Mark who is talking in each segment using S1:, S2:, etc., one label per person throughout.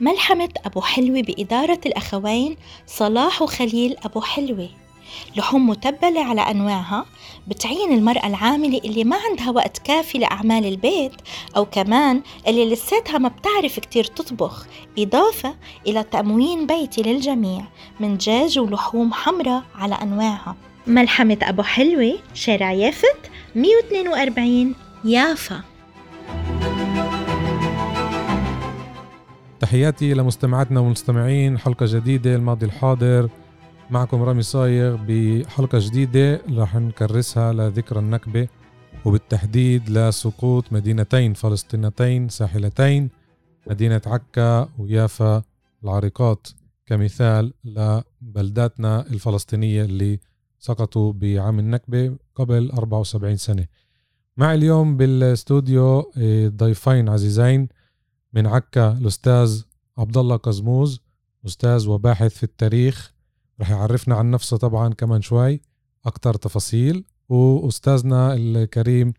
S1: ملحمة أبو حلوة بإدارة الأخوين صلاح وخليل أبو حلوة. لحوم متبلة على أنواعها بتعين المرأة العاملة اللي ما عندها وقت كافي لأعمال البيت أو كمان اللي لساتها ما بتعرف كتير تطبخ إضافة إلى تموين بيتي للجميع من دجاج ولحوم حمراء على أنواعها. ملحمة أبو حلوة شارع يافت 142 يافا.
S2: تحياتي لمستمعاتنا والمستمعين. حلقة جديدة الماضي الحاضر. معكم رامي صايغ بحلقة جديدة رح نكرسها لذكرى النكبة وبالتحديد لسقوط مدينتين فلسطينتين ساحلتين مدينة عكا ويافا العريقات. كمثال لبلداتنا الفلسطينية اللي سقطوا بعام النكبة قبل 74 سنة. معي اليوم بالاستوديو آه، ضيفين عزيزين. من عكا الأستاذ عبد الله قزموز أستاذ وباحث في التاريخ. رح يعرفنا عن نفسه طبعا كمان شوي أكتر تفاصيل. وأستاذنا الكريم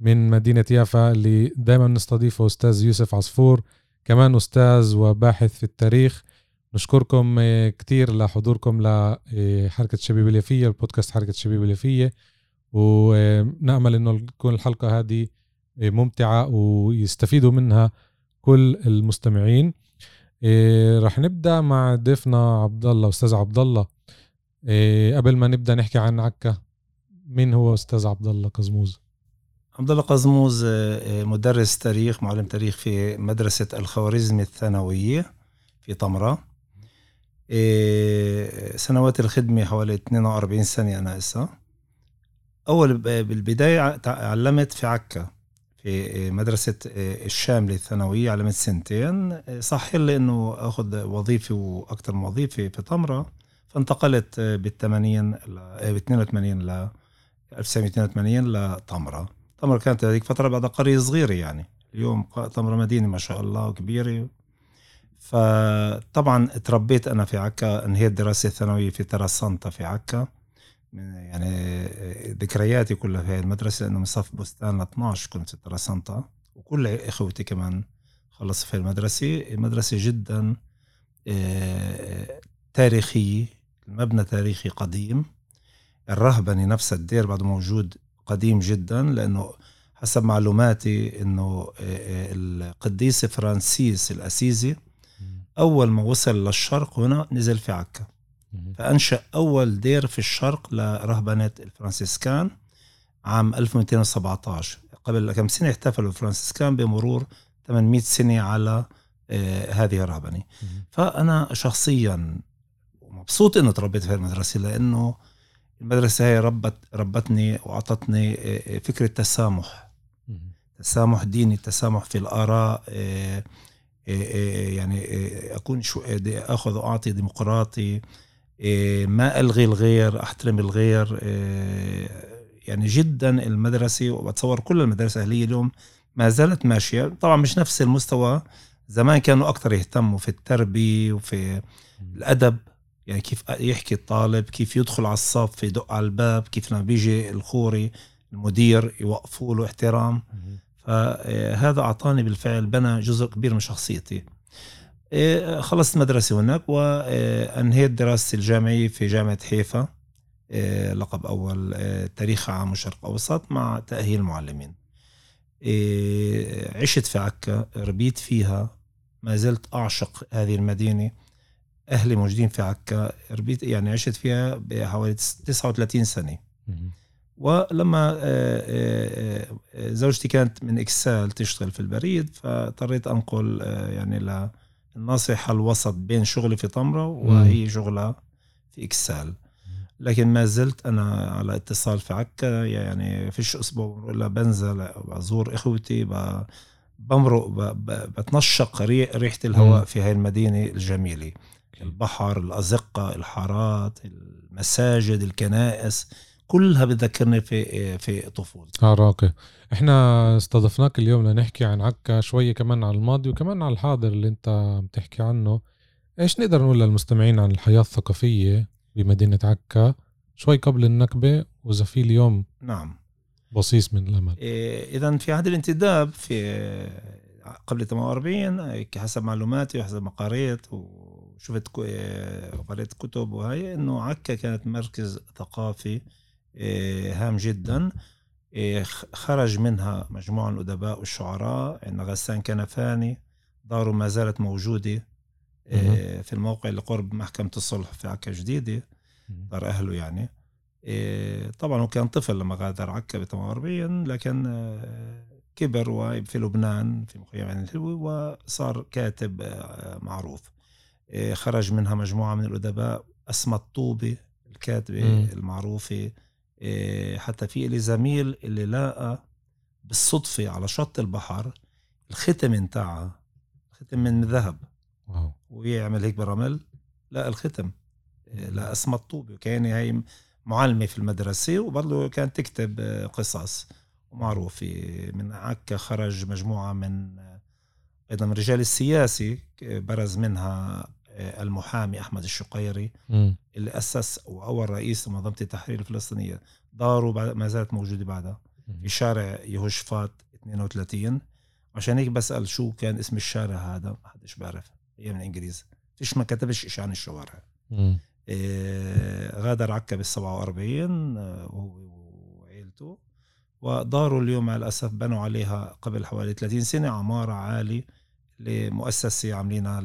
S2: من مدينة يافا اللي دايما نستضيفه أستاذ يوسف عصفور كمان أستاذ وباحث في التاريخ. نشكركم آه، كتير لحضوركم لحركة الشبيب اليافية البودكاست حركة الشبيب اليافية. ونأمل إنه تكون الحلقة هذه ممتعة ويستفيدوا منها. كل المستمعين. إيه رح نبدأ مع ضيفنا عبد الله أستاذ عبد الله إيه قبل ما نبدأ نحكي عن عكا مين هو أستاذ عبد الله قزموز؟
S3: عبد الله قزموز آه، مدرس تاريخ معلم تاريخ في مدرسة الخوارزمي الثانوية في طمرة. إيه سنوات الخدمة حوالي 42 سنة أنا إسا. أول بالبداية تعلمت في عكا. في مدرسة الشاملة الثانوية على مدة سنتين. صح لي انه أخذ وظيفة وأكثر من وظيفة في طمرة فانتقلت بال 80 ل 82 ل 1982 لطمرة طمرة كانت هذيك فترة بعدها قرية صغيرة يعني. اليوم طمرة مدينة ما شاء الله كبيرة فطبعا تربيت أنا في عكا انهيت دراستي الثانوية في تراسانتا في عكا. يعني ذكرياتي كلها في المدرسة لأنه من صف بستان ل 12 كنت في الترسانتا وكل إخوتي كمان خلصوا في المدرسة. المدرسة جدا آه، تاريخية المبنى تاريخي قديم. الرهبنة نفسها الدير بعده موجود قديم جدا لأنه حسب معلوماتي إنه آه، القديس فرانسيس الاسيزي أول ما وصل للشرق هنا نزل في عكا. فأنشأ أول دير في الشرق لرهبنة الفرنسيسكان عام 1217 قبل كم سنة احتفلوا الفرنسيسكان بمرور 800 سنة على آه هذه الرهبنة. فأنا شخصيا مبسوط انه تربيت في المدرسة لأنه المدرسة هي ربت ربتني وأعطتني آه، فكرة تسامح. تسامح ديني تسامح في الآراء آه، آه، يعني أكون شو أخذ وأعطي ديمقراطي. ما ألغي الغير أحترم الغير إيه، يعني جدا المدرسة وبتصور كل المدارس الأهلية اليوم ما زالت ماشية. طبعا مش نفس المستوى زمان كانوا أكثر يهتموا في التربية وفي الأدب يعني كيف يحكي الطالب كيف يدخل على الصف يدق على الباب كيف لما بيجي الخوري المدير يوقفوا له احترام. فهذا أعطاني بالفعل بنى جزء كبير من شخصيتي. إيه، خلصت مدرسة هناك وأنهيت دراستي الجامعية في جامعة حيفا إيه، لقب أول إيه، تاريخ عام وشرق أوسط مع تأهيل معلمين. عشت في عكا ربيت فيها ما زلت أعشق هذه المدينة. أهلي موجودين في عكا ربيت يعني عشت فيها بحوالي 39 سنة. ولما زوجتي كانت من إكسال تشتغل في البريد فاضطريت أنقل يعني الناصحة الوسط بين شغلي في طمرة وهي شغلها في إكسال لكن ما زلت أنا على اتصال في عكا يعني فيش أسبوع إلا بنزل بزور إخوتي بمرق بتنشق ريحة الهواء. في هاي المدينة الجميلة. البحر الأزقة الحارات المساجد الكنائس كلها بتذكرني في في طفولتي.
S2: آه راقي. إحنا استضفناك اليوم لنحكي عن عكا شوية كمان عن الماضي وكمان عن الحاضر اللي أنت عم تحكي عنه. إيش نقدر نقول للمستمعين عن الحياة الثقافية بمدينة عكا؟ شوي قبل النكبة وإذا في اليوم
S3: نعم.
S2: بصيص من الأمل.
S3: إيه، إذا في عهد الانتداب في قبل 48 حسب معلوماتي وحسب ما قريت وشفت قريت كتب وهي إنه عكا كانت مركز ثقافي إيه، هام جدا. إيه، خرج منها مجموعة من الأدباء والشعراء. إن غسان كنفاني داره ما زالت موجودة. في الموقع اللي قرب محكمة الصلح في عكا جديدة. دار أهله يعني. طبعا هو كان طفل لما غادر عكا ب 48 لكن كبر في لبنان في مخيم عين الهلوي وصار كاتب معروف. خرج منها مجموعة من الأدباء. أسمى الطوبي الكاتبة. المعروفة. حتى في لي زميل اللي لاقى بالصدفة على شط البحر الختم نتاعها ختم من ذهب.
S2: واو.
S3: ويعمل هيك بالرمل لا الختم. لا اسمها الطوبي وكان هي معلمة في المدرسة وبرضه كانت تكتب قصص. ومعروفة. من عكا خرج مجموعة من أيضا من رجال السياسي برز منها المحامي أحمد الشقيري
S2: م.
S3: اللي أسس وأول رئيس منظمة التحرير الفلسطينية. داره ما زالت موجودة بعدها. في شارع يهوشفات 32 عشان هيك بسأل شو كان اسم الشارع هذا؟ ما حدش بعرف. أيام الإنجليز فيش ما كتبش إشي عن الشوارع. إيه غادر عكا بال 47 هو وعيلته. وداره اليوم مع الأسف بنوا عليها قبل حوالي 30 سنة عمارة عالية. لمؤسسة عاملينها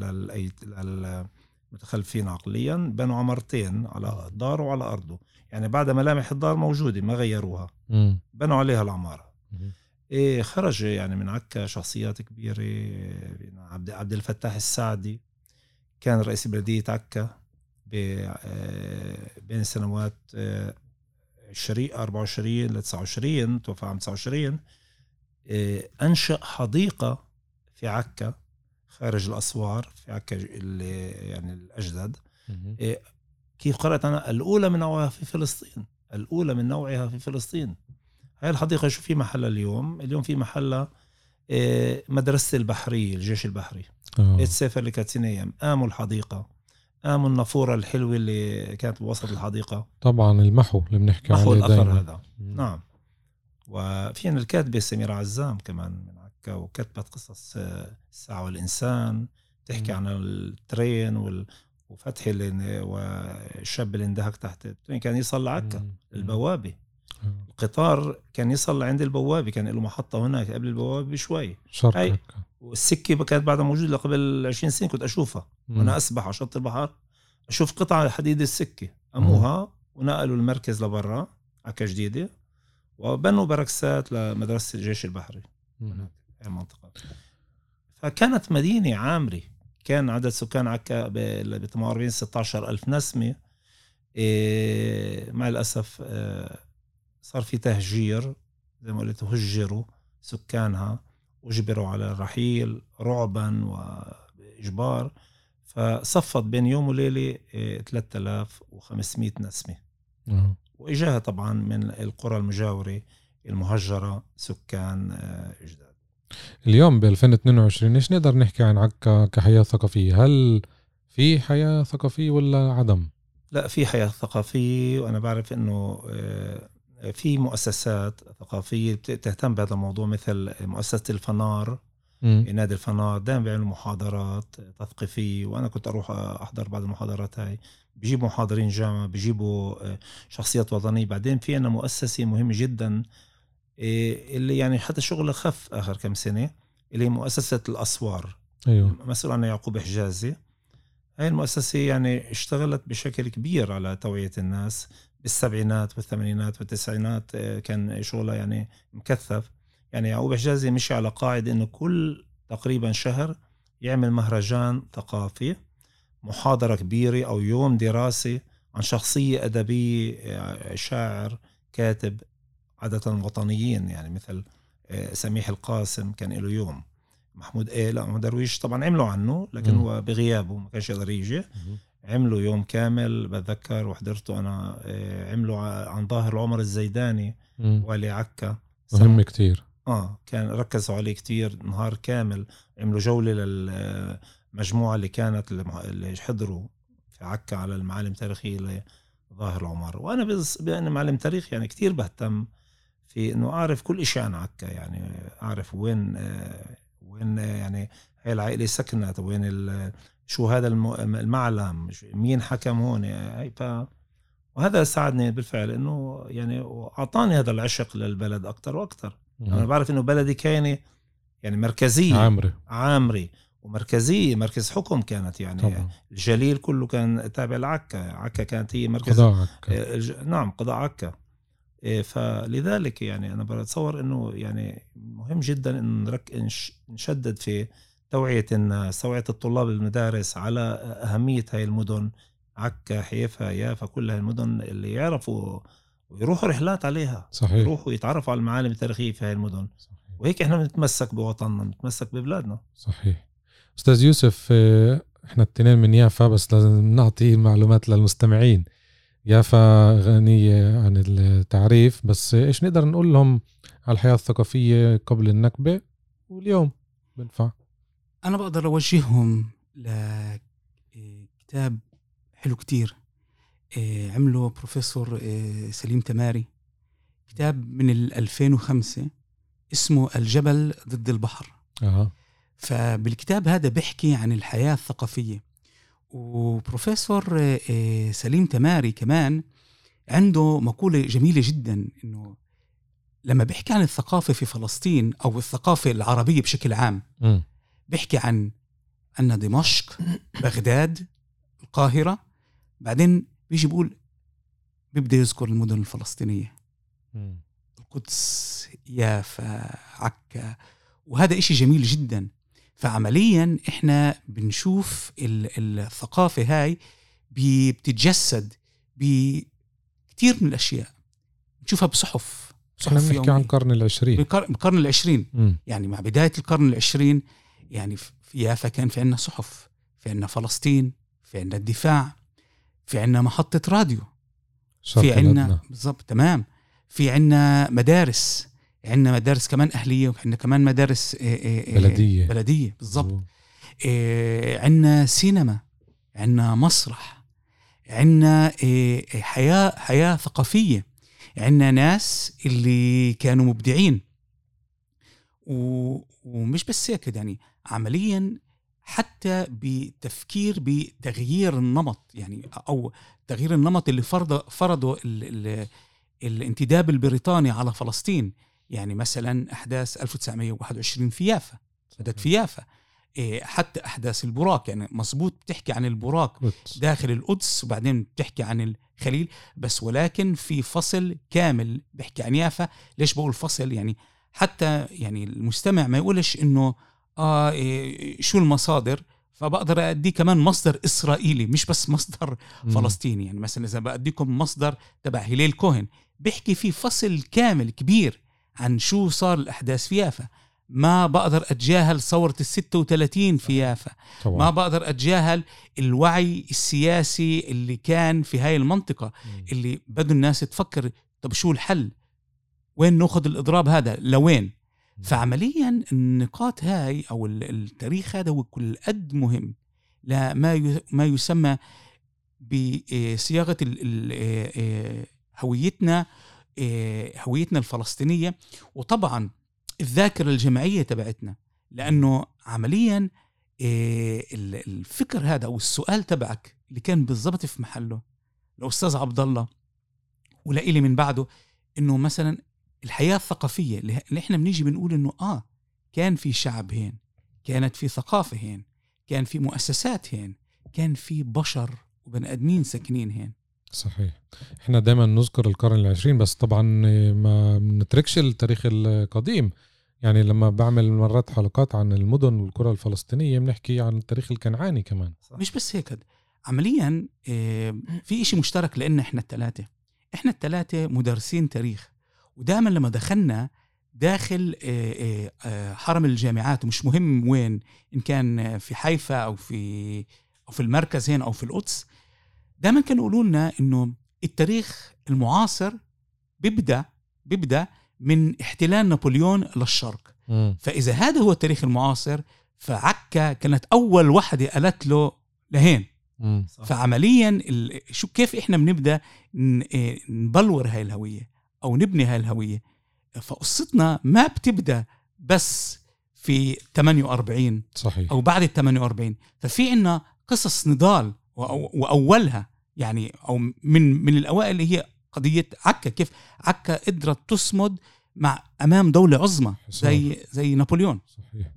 S3: للمتخلفين عقليا بنوا عمارتين على داره وعلى أرضه. يعني بعد ملامح الدار موجودة ما غيروها.
S2: م.
S3: بنوا عليها العمارة.
S2: م.
S3: إيه خرج يعني من عكا شخصيات كبيرة عبد عبد الفتاح السعدي. كان رئيس بلدية عكا بين سنوات 20 24 ل 29 توفى عام 29 أنشأ حديقة في عكا. خارج الأسوار في عكا اللي يعني الاجدد كيف قرأت أنا الأولى من نوعها في فلسطين. الأولى من نوعها في فلسطين. هاي الحديقة شو في محلها اليوم؟ اليوم في محلها مدرسة البحرية الجيش البحري.
S2: آه.
S3: بيت سافر لكاتسينيام قاموا الحديقة. قاموا النافورة الحلوة اللي كانت بوسط الحديقة.
S2: طبعا المحو اللي بنحكي
S3: محو
S2: عليه دايما.
S3: هذا. نعم. وفينا الكاتبة سميرة عزام كمان من وكتبت قصص الساعة والإنسان تحكي. عن الترين وال... وفتحي اللي والشاب اللي اندهك تحت الترين كان يصل لعكا. البوابة. القطار كان يصل عند البوابة كان له محطة هناك قبل البوابة بشوي
S2: شرق.
S3: والسكة كانت بعدها موجودة قبل 20 سنة كنت أشوفها
S2: مم.
S3: وأنا أسبح على شط البحر أشوف قطع حديد السكة قاموها ونقلوا المركز لبرا عكا جديدة وبنوا بركسات لمدرسة الجيش البحري. هناك المنطقة. فكانت مدينة عامرة. كان عدد سكان عكا ب 48 16 ألف نسمة. إيه مع الأسف آه، صار في تهجير. زي ما قلت هجروا سكانها. أجبروا على الرحيل رعبا وإجبار. فصفت بين يوم وليلة إيه، 3500 نسمة.
S2: آه.
S3: وإجاها طبعا من القرى المجاورة المهجرة سكان جداد
S2: اليوم ب 2022 إيش نقدر نحكي عن عكا كحياة ثقافية؟ هل في حياة ثقافية ولا عدم؟
S3: لا في حياة ثقافية وأنا بعرف أنه آه، في مؤسسات ثقافية بت- بتهتم بهذا الموضوع مثل مؤسسة الفنار.
S2: مم.
S3: نادي الفنار دائما بيعملوا محاضرات تثقيفية وأنا كنت أروح أحضر بعض المحاضرات هاي. بيجيبوا محاضرين جامعة بيجيبوا آه، شخصيات وطنية. بعدين في عنا مؤسسة مهمة جدا اللي يعني حتى شغلها خف آخر كم سنة اللي هي مؤسسة الأسوار.
S2: أيوه.
S3: مسؤول عنها يعقوب حجازي هاي المؤسسة يعني اشتغلت بشكل كبير على توعية الناس بالسبعينات والثمانينات والتسعينات آه، كان شغلها يعني مكثف. يعني يعقوب حجازي مشي على قاعدة إنه كل تقريبا شهر يعمل مهرجان ثقافي محاضرة كبيرة أو يوم دراسي عن شخصية أدبية آه، شاعر كاتب. عادة وطنيين يعني مثل آه، سميح القاسم كان له يوم. محمود إيه لا محمود درويش طبعا عملوا عنه لكن
S2: مم.
S3: هو بغيابه ما كانش يقدر يجي. عملوا يوم كامل بتذكر وحضرته أنا إيه، عملوا عن ظاهر عمر الزيداني. والي عكا.
S2: مهم كتير.
S3: آه كان ركزوا عليه كتير نهار كامل. عملوا جولة للمجموعه اللي كانت اللي حضروا في عكا على المعالم التاريخية لظاهر العمر وأنا بس بان معلم تاريخ يعني كتير بهتم في إنه أعرف كل شيء عن عكا يعني أعرف وين وين يعني هاي العائلة سكنت وين شو هذا الم- المعلم مين حكم هون هاي ف وهذا ساعدني بالفعل إنه يعني أعطاني هذا العشق للبلد أكثر وأكثر أنا بعرف إنه بلدي كانت يعني مركزية.
S2: عامري.
S3: عامري. ومركزية مركز حكم كانت يعني.
S2: طبعا.
S3: الجليل كله كان تابع لعكا. عكا كانت هي مركز
S2: قضاءك
S3: آه، الج- نعم قضاء عكا. فلذلك يعني أنا بتصور إنه يعني مهم جدا إن نرك... نش- نشدد في توعية الناس توعية الطلاب بالمدارس على أهمية هاي المدن عكا حيفا يافا كل هاي المدن اللي يعرفوا ويروحوا رحلات عليها
S2: صحيح.
S3: يروحوا يتعرفوا على المعالم التاريخية في هاي المدن.
S2: صحيح.
S3: وهيك إحنا بنتمسك بوطننا بنتمسك ببلادنا.
S2: صحيح. أستاذ يوسف آه، إحنا التنين من يافا بس لازم نعطي معلومات للمستمعين. يافا غنية عن التعريف بس إيش نقدر نقول لهم على الحياة الثقافية قبل النكبة؟ واليوم بنفع.
S4: أنا بقدر أوجههم لكتاب حلو كتير إيه، عمله بروفيسور إيه، سليم تماري. كتاب من ال 2005 اسمه الجبل ضد البحر.
S2: آه
S4: فبالكتاب هذا بيحكي عن الحياة الثقافية. وبروفيسور آه، آه، سليم تماري كمان عنده مقولة جميلة جدا إنه لما بيحكي عن الثقافة في فلسطين أو الثقافة العربية بشكل عام
S2: مم.
S4: بيحكي عن أن دمشق بغداد القاهرة بعدين بيجي بيقول بيبدأ يذكر المدن الفلسطينية
S2: مم.
S4: القدس يافا عكا وهذا إشي جميل جدا فعمليا إحنا بنشوف ال- الثقافة هاي بتتجسد بكثير من الأشياء بنشوفها بصحف إحنا
S2: بنحكي عن. القرن العشرين
S4: بالقرن العشرين
S2: مم.
S4: يعني مع بداية القرن العشرين يعني في يافا كان في عنا صحف في عنا فلسطين في عنا الدفاع في عنا محطة راديو في عنا
S2: الأدنى.
S4: بالضبط تمام في عنا مدارس عنا مدارس كمان أهلية وعنا كمان مدارس آه، آه، آه،
S2: بلدية.
S4: بلدية بالضبط. عنا سينما عنا مسرح عنا آه، حياة حياة ثقافية. عنا ناس اللي كانوا مبدعين. و... ومش بس هيك يعني عمليا حتى بتفكير بتغيير النمط. يعني أو تغيير النمط اللي فرض فرضه ال... ال... الانتداب البريطاني على فلسطين. يعني مثلا أحداث 1921 في يافا بدت في يافا حتى أحداث البراق يعني مزبوط بتحكي عن البراق
S2: قدس.
S4: داخل القدس وبعدين بتحكي عن الخليل. بس ولكن في فصل كامل بيحكي عن يافا. ليش بقول فصل؟ يعني حتى يعني المستمع ما يقولش إنه آه إيه شو المصادر؟ فبقدر ادي كمان مصدر إسرائيلي مش بس مصدر
S2: مم.
S4: فلسطيني. يعني مثلا إذا بديكم مصدر تبع هلال كوهن بيحكي في فصل كامل كبير عن شو صار الأحداث في يافا. ما بقدر أتجاهل ثورة ال 36 في يافا.
S2: طبعا.
S4: ما بقدر أتجاهل الوعي السياسي اللي كان في هاي المنطقة
S2: مم.
S4: اللي بدوا الناس تفكر طب شو الحل؟ وين نأخذ الإضراب هذا؟ لوين؟ فعمليا النقاط هاي أو ال- التاريخ هذا هو كل قد مهم. لما ما يسمى بصياغه ال- ال- آه، آه، هويتنا آه، هويتنا الفلسطينية. وطبعا الذاكرة الجماعية تبعتنا لأنه عمليا آه، ال- الفكر هذا أو السؤال تبعك اللي كان بالضبط في محله الأستاذ عبد الله ولإلي من بعده إنه مثلا الحياة الثقافية اللي اللي إحنا بنيجي بنقول إنه آه كان في شعب هين كانت في ثقافة هين كان في مؤسسات هين كان في بشر وبني آدمين ساكنين هين.
S2: صحيح. إحنا دائما نذكر القرن العشرين بس طبعا ما بنتركش التاريخ القديم. يعني لما بعمل مرات حلقات عن المدن والقرى الفلسطينية بنحكي عن التاريخ الكنعاني كمان.
S3: صح.
S4: مش بس هيك عمليا آه، في إشي مشترك لنا إحنا الثلاثه إحنا الثلاثه مدرسين تاريخ. ودائما لما دخلنا داخل آه، آه، حرم الجامعات ومش مهم وين إن كان في حيفا أو في أو في المركز هنا أو في القدس دائما كانوا يقولوا لنا إنه التاريخ المعاصر بيبدا بيبدأ من احتلال نابليون للشرق
S2: مم.
S4: فإذا هذا هو التاريخ المعاصر فعكا كانت أول وحدة قالت له لهين.
S3: صح.
S4: فعمليا ال- شو كيف إحنا بنبدأ ن- إيه نبلور هاي الهوية أو نبني هاي الهوية فقصتنا ما بتبدأ بس في 48
S2: صحيح
S4: أو بعد ال 48 ففي عنا قصص نضال وأولها يعني أو من من الأوائل اللي هي قضية عكا. كيف عكا قدرت تصمد مع أمام دولة عظمى زي زي نابليون.
S2: صحيح.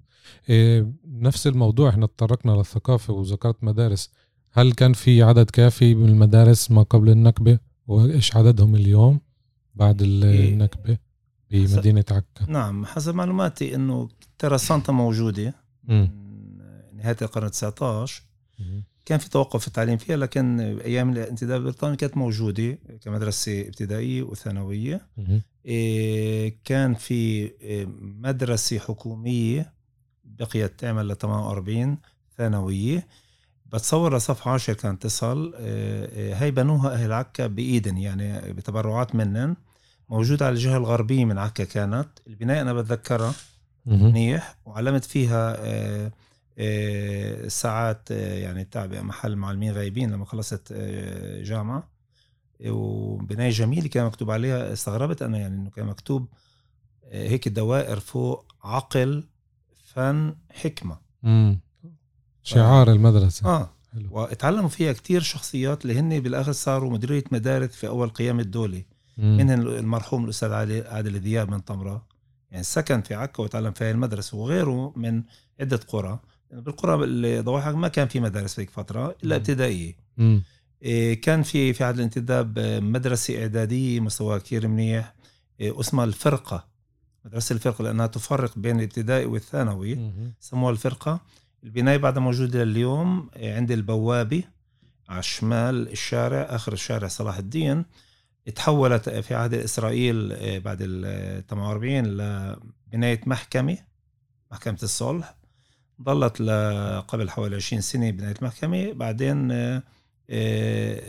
S2: إيه نفس الموضوع. إحنا تطرقنا للثقافة وذكرت مدارس. هل كان في عدد كافي من المدارس ما قبل النكبة؟ وإيش عددهم اليوم بعد
S3: إيه.
S2: النكبة بمدينة عكا؟
S3: نعم حسب معلوماتي إنه ترى سانتا موجودة نهاية القرن 19
S2: مم.
S3: كان في توقف في التعليم فيها لكن أيام الانتداب البريطاني كانت موجودة كمدرسة ابتدائية
S2: وثانوية.
S3: إيه، كان في إيه، مدرسة حكومية بقيت تعمل ل 48 ثانوية بتصور لصف عاشر كانت تصل هاي بنوها أهل عكا بإيدن يعني بتبرعات منن موجودة على الجهة الغربية من عكا كانت البناية أنا بتذكرها. منيح وعلمت فيها آه، آه، ساعات آه، يعني تعبئة محل معلمين غايبين لما خلصت آه، جامعة. وبناية جميلة كان مكتوب عليها استغربت أنا يعني إنه كان مكتوب آه، هيك دوائر فوق عقل فن حكمة.
S2: مم. شعار المدرسة.
S3: آه.
S2: حلو.
S3: واتعلموا فيها كتير شخصيات اللي هن بالآخر صاروا مديرية مدارس في أول قيام الدولة. منهم المرحوم الأستاذ علي عادل ذياب من طمره يعني سكن في عكا وتعلم في هاي المدرسة وغيره من عدة قرى. بالقرى اللي ضواحي ما كان في مدارس في
S2: فترة
S3: إلا.
S2: ابتدائية.
S3: إيه، كان في في عهد الانتداب آه، مدرسة إعدادية مستواها كثير منيح إيه، اسمها الفرقة مدرسة الفرقة لأنها تفرق بين الابتدائي والثانوي. سموها الفرقة البناية بعدها موجودة اليوم عند البوابة على شمال الشارع آخر الشارع صلاح الدين تحولت في عهد إسرائيل آه، بعد ال 48 لبناية محكمة محكمة الصلح ظلت قبل حوالي 20 سنة بناية محكمة بعدين آه، آه،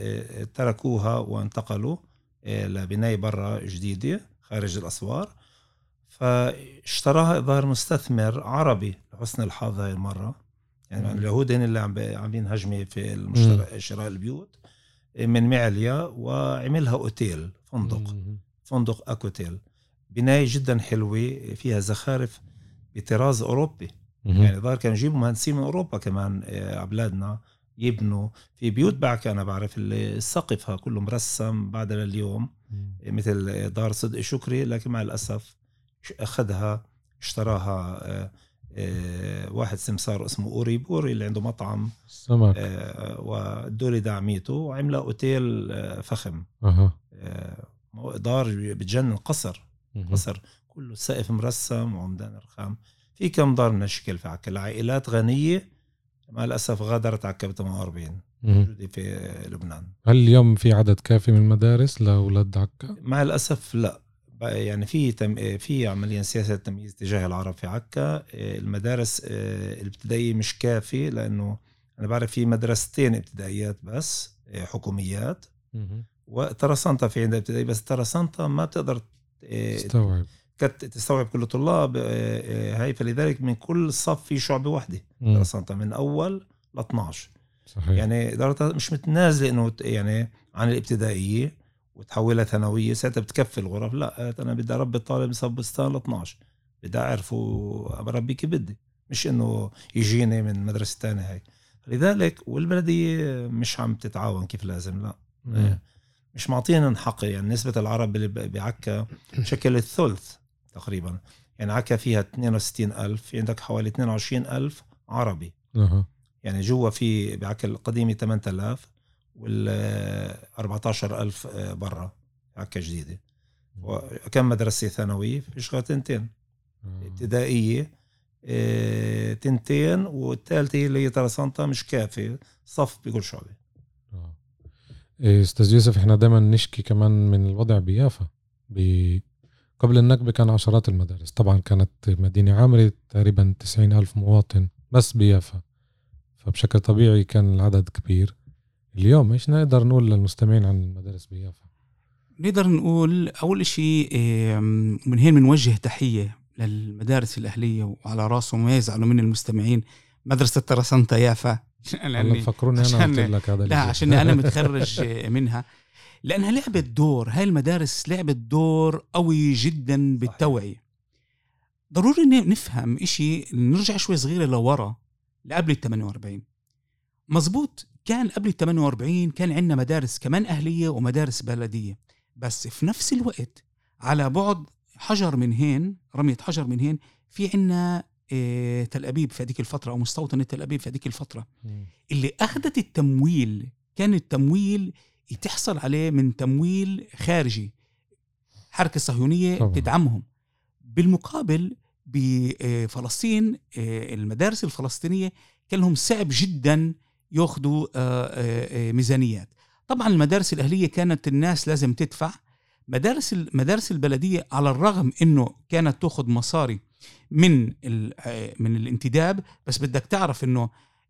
S3: آه، تركوها وانتقلوا لبناية برا جديدة خارج الأسوار فاشتراها الظاهر مستثمر عربي لحسن الحظ هاي المرة يعني
S2: مم.
S3: اليهود هن اللي عم عاملين هجمة في المشترى شراء البيوت من معليا وعملها أوتيل فندق
S2: مم.
S3: فندق أكوتيل بناية جدا حلوة فيها زخارف بطراز أوروبي
S2: مم.
S3: يعني ظهر كانوا يجيبوا مهندسين من أوروبا كمان آه، على بلادنا يبنوا في بيوت بعك أنا بعرف اللي سقفها كله مرسم بعد لليوم
S2: مم.
S3: مثل دار صدق شكري لكن مع الأسف أخذها اشتراها آه، آه، واحد سمسار اسمه أوري بوري اللي عنده مطعم
S2: سمك
S3: آه، والدولة دعميته وعملها أوتيل آه، فخم. آه، دار بتجنن قصر. قصر كله سقف مرسم وعمدان رخام. في كم دار من هالشكل في عكا لعائلات غنية مع الأسف غادرت عكا ب 48
S2: مم.
S3: موجودة في لبنان.
S2: هل اليوم في عدد كافي من المدارس لأولاد عكا؟
S3: مع الأسف لا. يعني في تم في عمليا سياسة تمييز تجاه العرب في عكا المدارس آه، الابتدائية مش كافي لأنه أنا بعرف في مدرستين ابتدائيات بس آه، حكوميات. وترسانتا في عندها ابتدائي بس ترسانتا ما بتقدر آه، كت- تستوعب كل الطلاب آه، آه، هاي. فلذلك من كل صف في
S2: مم.
S3: ترسانتا من أول ل 12
S2: صحيح.
S3: يعني إدارتها مش متنازلة إنه ت- يعني عن الابتدائية وتحولها ثانوية. ساعتها بتكفي الغرف. لا أنا بدي أربي الطالب صف بستان ل 12 بدي أعرف أربي كيف بدي. مش إنه يجيني من مدرسة تانية هاي. لذلك والبلدية مش عم تتعاون كيف لازم. لا.
S2: مم.
S3: مش معطينا حق يعني نسبة العرب بعكا شكل الثلث. تقريبا. يعني عكا فيها 62 ألف في عندك حوالي 22 ألف عربي.
S2: أها.
S3: يعني جوا في بعكا القديمة 8000 وال 14000 برا. عكا جديدة. وكم مدرسة ثانوية؟ في شغل تنتين.
S2: آه.
S3: ابتدائية آه، تنتين والثالثة اللي هي ترسانتا مش كافي صف بكل شعبة
S2: آه. إيه، أستاذ يوسف إحنا دائما نشكي كمان من الوضع بيافا. قبل النكبة كان عشرات المدارس. طبعا كانت مدينة عامرة تقريبا 90 ألف مواطن بس بيافا. فبشكل طبيعي كان العدد كبير. اليوم إيش نقدر نقول للمستمعين عن المدارس بيافا؟
S4: نقدر نقول أول شيء من هين بنوجه تحية للمدارس الأهلية وعلى راسهم ما يزعلوا من المستمعين مدرسة ترسانتا يافا.
S2: لأني فكروني أنا قلت لك هذا
S4: لا عشان أنا متخرج منها. لأنها لعبت دور هاي المدارس لعبت دور قوي جدا بالتوعية. ضروري نفهم إشي نرجع شوي صغيرة لورا لقبل ال 48 مزبوط كان قبل ال 48 كان عندنا مدارس كمان أهلية ومدارس بلدية. بس في نفس الوقت على بعد حجر من هين رمية حجر من هين في عنا إيه تل أبيب في هذيك الفترة أو مستوطنة تل أبيب في هذيك الفترة. اللي أخذت التمويل كان التمويل تحصل عليه من تمويل خارجي. حركة الصهيونية طبعا. تدعمهم. بالمقابل بفلسطين آه، المدارس الفلسطينية كان لهم صعب جدا ياخذوا آه، آه، ميزانيات. طبعا المدارس الأهلية كانت الناس لازم تدفع. مدارس المدارس البلدية على الرغم إنه كانت تاخذ مصاري من من الانتداب بس بدك تعرف إنه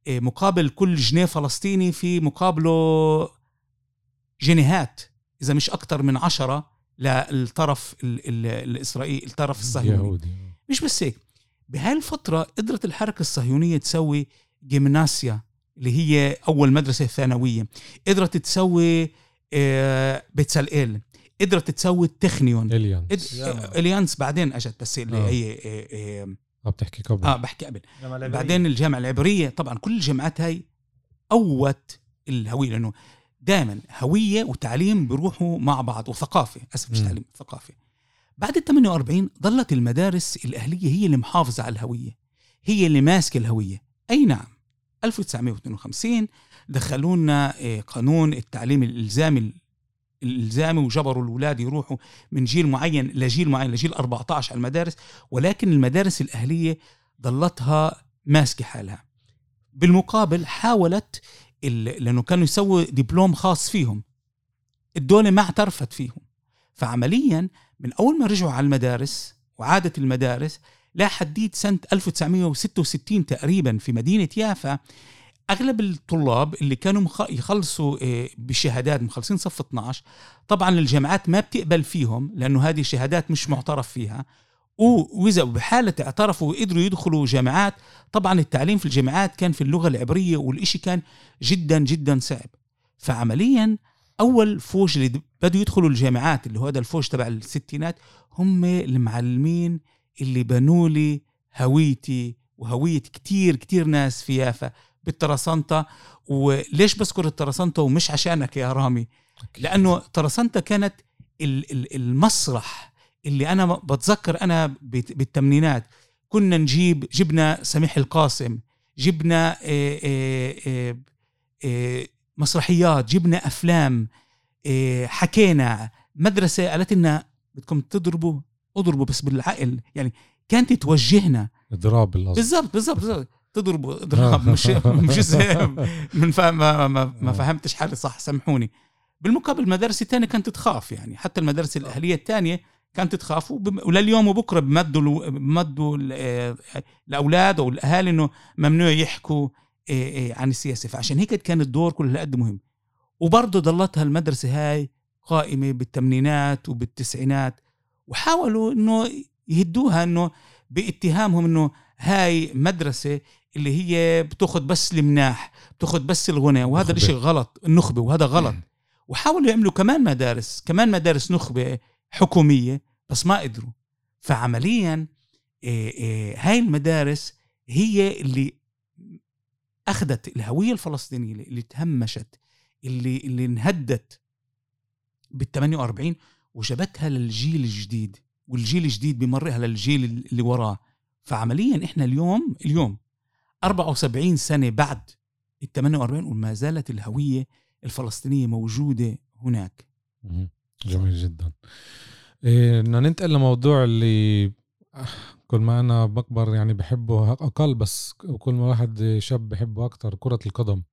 S4: مقابل كل جنيه فلسطيني في مقابله جنيهات إذا مش أكثر من عشرة للطرف الإسرائيلي الطرف الصهيوني. مش بس هيك بهاي الفترة قدرت الحركة الصهيونية تسوي جيمناسيا اللي هي أول مدرسة ثانوية. قدرت تسوي آه، بتسلقيل قدرت تسوي التخنيون.
S2: إليانس.
S4: إليانس بعدين أجت بس اللي آه. هي
S2: آه, آه بتحكي قبل.
S4: آه بحكي قبل. بعدين الجامعة العبرية طبعا كل الجامعات هاي قوت الهوية لأنه دائما هوية وتعليم بيروحوا مع بعض وثقافة أسف مش تعليم ثقافة. بعد ال 48 ظلت المدارس الأهلية هي اللي محافظة على الهوية هي اللي ماسكة الهوية. أي نعم 1952 دخلوا لنا آه، قانون التعليم الإلزامي الإلزامي وجبروا الأولاد يروحوا من جيل معين لجيل معين لجيل 14 على المدارس. ولكن المدارس الأهلية ضلتها ماسكة حالها. بالمقابل حاولت لأنه كانوا يسووا دبلوم خاص فيهم. الدولة ما اعترفت فيهم. فعمليا من أول ما رجعوا على المدارس وعادت المدارس لا حديد سنة 1966 تقريبا في مدينة يافا أغلب الطلاب اللي كانوا يخلصوا آه، بشهادات مخلصين صف 12 طبعا الجامعات ما بتقبل فيهم لأنه هذه شهادات مش معترف فيها. وإذا بحالة اعترفوا وقدروا يدخلوا جامعات طبعا التعليم في الجامعات كان في اللغة العبرية والإشي كان جدا جدا صعب. فعمليا أول فوج اللي بدوا يدخلوا الجامعات اللي هو هذا الفوج تبع الستينات هم المعلمين اللي بنوا لي هويتي وهوية كتير كتير ناس في يافا بالترسانتا وليش بذكر الترسانتا ومش عشانك يا رامي؟ لأنه ترسانتا كانت المسرح اللي أنا بتذكر أنا بالثمانينات كنا نجيب جبنا سميح القاسم جبنا مسرحيات جبنا أفلام حكينا مدرسة قالت لنا بدكم تضربوا اضربوا بس بالعقل. يعني كانت توجهنا.
S2: اضراب
S4: بالضبط بالضبط بالضبط. تضربوا اضراب. مش مش من ما, ما, ما فهمتش حالي صح سامحوني. بالمقابل المدارس الثانية كانت تخاف يعني. حتى المدارس الأهلية الثانية كانت تخاف ولليوم وبكرة بمدوا بمدوا الأولاد أو الاهالي إنه ممنوع يحكوا عن السياسة. فعشان هيك كان الدور كل هالقد مهم. وبرضه ضلتها المدرسة هاي قائمة بالثمانينات وبالتسعينات وحاولوا إنه يهدوها إنه باتهامهم إنه هاي مدرسة اللي هي بتاخذ بس المناح بتاخذ بس الغنى وهذا الشيء غلط النخبة وهذا غلط. وحاولوا يعملوا كمان مدارس كمان مدارس نخبة حكومية بس ما قدروا. فعمليا هاي المدارس هي اللي أخذت الهوية الفلسطينية اللي تهمشت اللي اللي انهدت بال 48 وجابتها للجيل الجديد والجيل الجديد بمرها للجيل اللي وراه. فعمليا إحنا اليوم اليوم 74 سنة بعد ال 48 وما زالت الهوية الفلسطينية موجودة هناك.
S2: جميل جدا. إيه بدنا ننتقل لموضوع اللي كل ما أنا بكبر يعني بحبه أقل بس كل ما واحد شاب بحبه أكتر كرة القدم.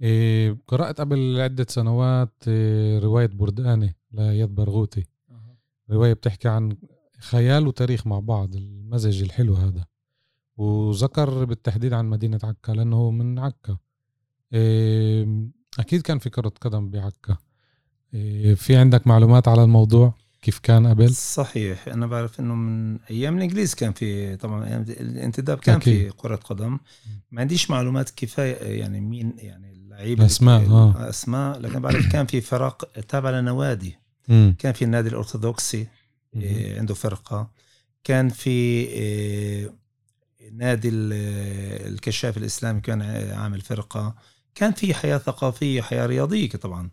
S2: إيه قرأت قبل عدة سنوات إيه رواية برداني لياد برغوثي رواية بتحكي عن خيال وتاريخ مع بعض المزج الحلو هذا. وذكر بالتحديد عن مدينة عكا لأنه هو من عكا. إيه، أكيد كان في كرة قدم بعكا. في عندك معلومات على الموضوع كيف كان قبل؟
S3: صحيح أنا بعرف إنه من أيام الإنجليز كان في طبعا الانتداب كان
S2: أكيد.
S3: في كرة قدم ما عنديش معلومات كفاية يعني مين يعني اللعيبه اللي-
S2: آه.
S3: اسماء لكن بعرف كان في فرق تابعه لنوادي. كان في النادي الأرثوذكسي إيه، عنده فرقة كان في إيه، نادي ال- الكشاف الإسلامي كان عامل فرقة كان في حياة ثقافية حياة رياضية طبعا.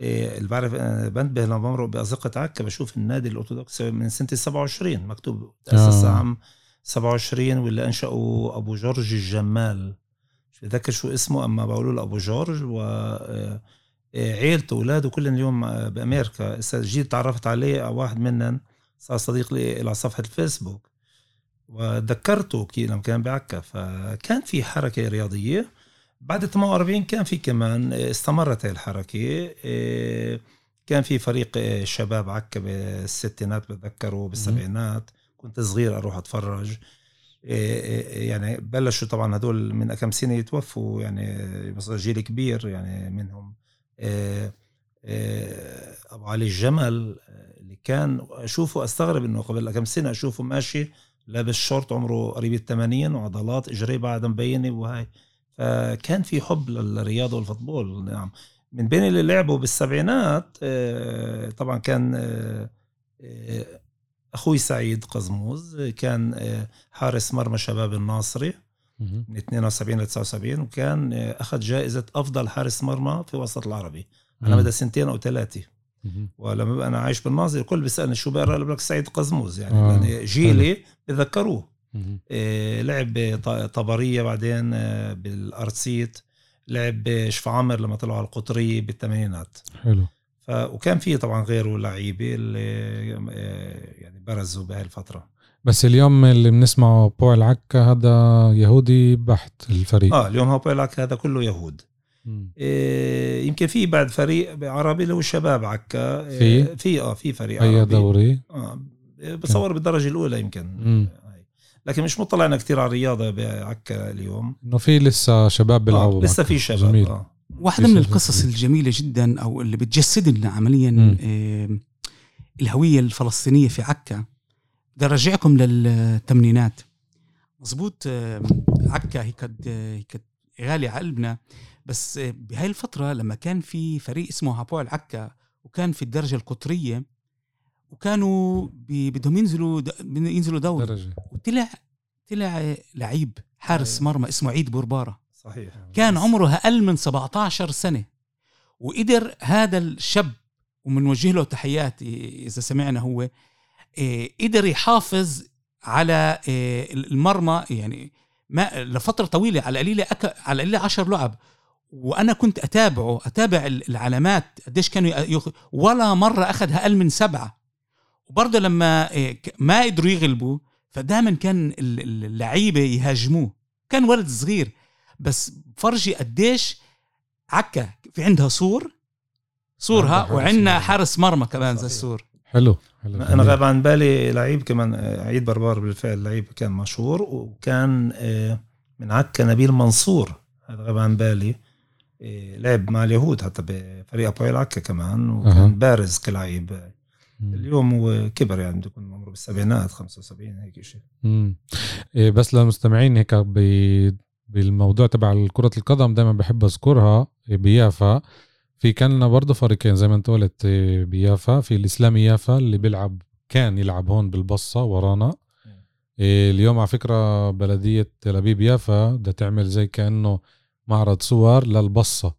S3: إيه، اللي بعرف أنا بنتبه لما بمرق بأزقة عكا بشوف النادي الأرثوذكسي من سنة 27 مكتوب تأسس
S2: آه.
S3: عام 27 واللي أنشأه أبو جورج الجمال. مش بتذكر شو اسمه أما بقولوا له أبو جورج و آه، آه، عيلته أولاده كلهم اليوم آه، بأمريكا. هسه جيت تعرفت عليه واحد منهم صار صديق لي على صفحة الفيسبوك. وذكرته كي لما كان بعكا فكان في حركة رياضية. بعد 48 كان في كمان آه، استمرت الحركة آه، كان في فريق آه، شباب عكا بالستينات بتذكره بالسبعينات كنت صغير أروح أتفرج آه، آه، يعني بلشوا طبعا هدول من كم سنة يتوفوا يعني جيل كبير يعني منهم أبو علي الجمل اللي كان أشوفه أستغرب إنه قبل كم سنة أشوفه ماشي لابس شورت عمره قريب ال 80 وعضلات اجريه بعدها مبينة وهاي فكان في حب للرياضة والفوتبول نعم. من بين اللي لعبوا بالسبعينات آه، طبعا كان آه، آه، أخوي سعيد قزموز كان حارس مرمى شباب الناصري. من 72 ل 79 وكان أخذ جائزة أفضل حارس مرمى في الوسط العربي. على. مدى سنتين أو
S2: ثلاثة.
S3: ولما ببقى أنا عايش بالناصر الكل بيسألني شو بقرا لك سعيد قزموز يعني
S2: آه،
S3: لأن جيلي بذكروه لعب ط- طبرية بعدين آه، بالارسيت لعب شفا عامر لما طلعوا على القطريه بالثمانينات.
S2: حلو.
S3: ف وكان في طبعا غيره لعيبة اللي آه، يعني برزوا بهاي الفترة.
S2: بس اليوم اللي بنسمعه بوع عكا هذا يهودي بحت الفريق.
S3: آه اليوم هو بيلعك هذا كله يهود. آه، يمكن في بعد فريق عربي اللي هو الشباب عكا. آه،
S2: في؟
S3: في آه في فريق
S2: أي
S3: عربي.
S2: دوري؟
S3: آه بصور بالدرجة الأولى يمكن.
S2: مم.
S3: لكن مش مطلعنا كثير على الرياضه بعكا اليوم
S2: إنه في لسه شباب بيلعبوا
S3: آه لسه. في شباب
S2: جميل
S3: آه.
S4: واحدة من القصص
S2: جديدة.
S4: الجميلة جدا أو اللي بتجسد لنا عمليا. آه، الهوية الفلسطينية في عكا بدي أرجعكم للثمانينات مزبوط آه، عكا هي كانت آه، هي كانت غالية على قلبنا بس آه، بهاي الفترة لما كان في فريق اسمه هابوع العكا وكان في الدرجة القطرية وكانوا بدهم ينزلوا د- ينزلوا دوري
S2: درجة
S4: طلع آه، لعيب حارس
S3: أيوة.
S4: مرمى اسمه عيد بوربارة.
S3: صحيح.
S4: كان عمره أقل من 17 سنة. وقدر هذا الشاب ومنوجه له تحياتي إذا سمعنا هو قدر يحافظ على المرمى يعني ما لفترة طويلة على قليلة أك... على قليلة 10 لعب. وأنا كنت أتابعه أتابع ال- العلامات قديش كانوا يخ... ولا مرة أخذ أقل من سبعة. وبرضه لما ما قدروا يغلبوا فدائما كان ال- ال- اللعيبة يهاجموه كان ولد صغير بس فرجي قديش عكا في عندها سور سورها وعندنا. حارس مرمى كمان زي. السور
S2: حلو حلو أنا.
S3: غاب عن بالي لعيب كمان آه، عيد بربار بالفعل لعيب كان مشهور وكان آه، من عكا نبيل منصور هذا غاب عن بالي آه، لعب مع اليهود حتى بفريق هبوعيل عكا كمان وكان. بارز كلاعب. اليوم هو كبر يعني بده يكون عمره بالسبعينات 75 هيك شيء
S2: مم. إيه بس للمستمعين هيك بالموضوع تبع كرة القدم دائما بحب أذكرها إيه بيافا. في كان لنا برضه فريقين زي ما أنت قلت إيه بيافا. في الإسلامي يافا اللي بيلعب كان يلعب هون بالبصة ورانا. اليوم على فكرة بلدية تل أبيب يافا بدها تعمل زي كأنه معرض صور للبصة.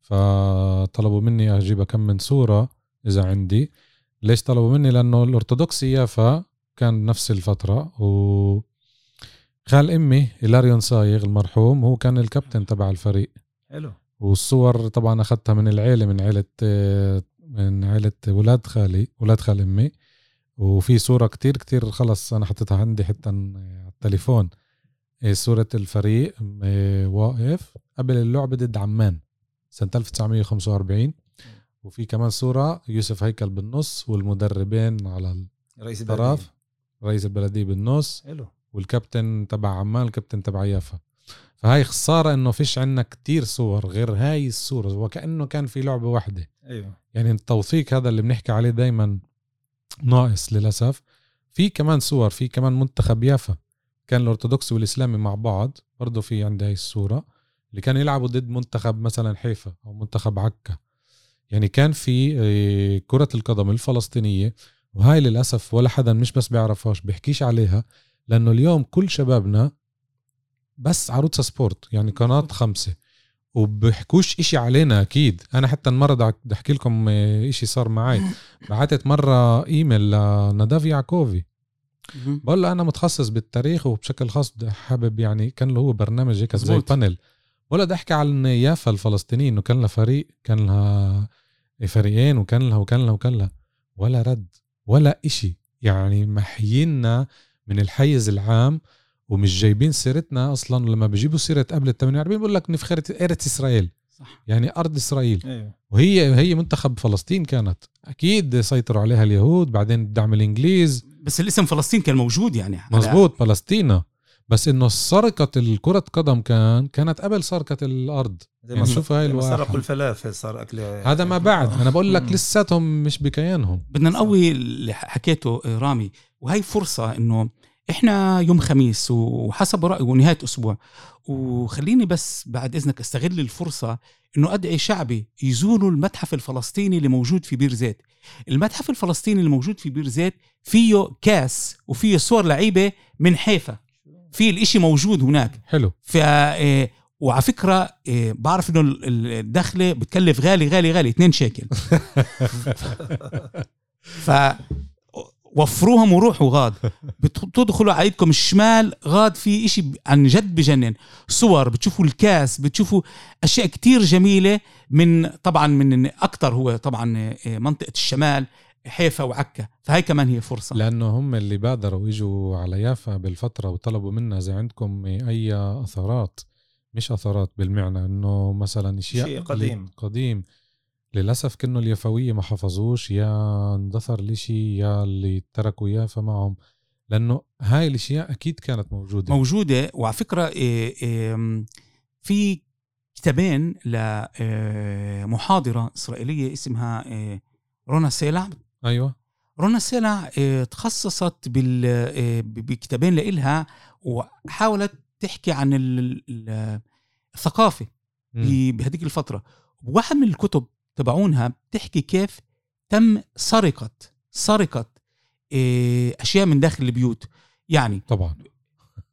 S2: فطلبوا مني أجيب كم من صورة إذا عندي. ليش طلبوا مني؟ لأنه الأرثوذكسي يافا كان نفس الفترة و خال أمي إلاريون صايغ المرحوم هو كان الكابتن تبع الفريق.
S3: حلو.
S2: والصور طبعا أخذتها من العيلة من عيلة من عيلة ولاد خالي ولاد خال أمي. وفي صورة كتير كتير خلص أنا حطيتها عندي حتى على التليفون. إيه، صورة الفريق إيه، واقف قبل اللعبة ضد عمان سنة 1945 وفي كمان صورة يوسف هيكل بالنص والمدربين على
S3: رئيس
S2: الطرف
S3: البلدية
S2: رئيس البلدية بالنص
S3: حلو.
S2: والكابتن تبع عمان الكابتن تبع يافا. فهاي خسارة إنه فيش عنا كتير صور غير هاي الصورة وكأنه كان في لعبة واحدة.
S3: أيوه.
S2: يعني التوثيق هذا اللي بنحكي عليه دايما ناقص للأسف. في كمان صور في كمان منتخب يافا. كان الأرثوذكسي والإسلامي مع بعض برضه في عندي هاي الصورة. اللي كانوا يلعبوا ضد منتخب مثلا حيفا أو منتخب عكا. يعني كان في آه، كرة القدم الفلسطينية وهاي للأسف ولا حدا مش بس بيعرفهاش بيحكيش عليها لأنه اليوم كل شبابنا بس ערוץ ספורט يعني قناة خمسة وبيحكوش إشي علينا أكيد. أنا حتى المرة بدي احكي لكم آه، إشي صار معي. بعتت مرة إيميل لنداف يعقوبي.
S4: مهم.
S2: بقول له أنا متخصص بالتاريخ وبشكل خاص حابب يعني كان له هو برنامج هيك زي
S4: مزبوط.
S2: panel ولا بدي أحكي عن يافا الفلسطينيين إنه كان لها فريق كان لها فريقين وكان لها وكان لها وكان لها. ولا رد ولا إشي. يعني محيينا من الحيز العام ومش جايبين سيرتنا أصلا. لما بيجيبوا سيرة قبل ال 48 بيقول لك نفخرة ارث إسرائيل.
S4: صح.
S2: يعني أرض إسرائيل.
S3: أيوه.
S2: وهي هي منتخب فلسطين كانت. أكيد سيطروا عليها اليهود بعدين الدعم الإنجليز.
S4: بس الاسم فلسطين كان موجود يعني
S2: مزبوط فلسطينة. بس إنه سرقة الكرة قدم كان كانت قبل سرقة الأرض.
S3: زي
S2: يعني شوف هاي الواحد.
S3: سرقوا الفلافل صار اكل
S2: هذا ما بعد. أنا بقول لك. لساتهم مش بكيانهم.
S4: بدنا نقوي اللي حكيته آه، رامي. وهي فرصة إنه إحنا يوم خميس وحسب رأيي ونهاية أسبوع وخليني بس بعد إذنك أستغل الفرصة إنه أدعي شعبي يزوروا المتحف الفلسطيني اللي موجود في بير زيت. المتحف الفلسطيني اللي موجود في بير زيت فيه كاس وفيه صور لعيبة من حيفا. في الإشي موجود هناك.
S2: حلو.
S4: ف آه، وعلى فكرة آه، بعرف إنه ال- ال- الدخلة بتكلف غالي غالي غالي 2 شيكل. ف وفروهم وروحوا غاد بتدخلوا على ايدكم الشمال غاد في إشي ب- عن جد بجنن. صور بتشوفوا الكاس بتشوفوا أشياء كتير جميلة من طبعا من أكثر هو طبعا آه، منطقة الشمال. حيفا وعكا فهي كمان هي فرصة.
S2: لأنه هم اللي بادروا إجوا على يافا بالفترة وطلبوا منا إذا عندكم أي أثارات مش أثارات بالمعنى إنه مثلا أشياء
S3: شيء قديم.
S2: قديم. للأسف كأنه اليافوية ما حفظوش يا اندثر الإشي يا اللي تركوا يافا معهم. لأنه هاي الأشياء أكيد كانت موجودة.
S4: موجودة وعلى فكرة إيه إيه في كتابين لمحاضره إسرائيلية اسمها إيه رونا سيلع.
S2: أيوه.
S4: رونا سيلع إيه تخصصت بال إيه بكتابين لإلها وحاولت تحكي عن ال- ال- الثقافة
S2: مم.
S4: ب- بهذيك الفترة. واحد من الكتب تبعونها بتحكي كيف تم سرقة سرقة إيه أشياء من داخل البيوت. يعني
S2: طبعا.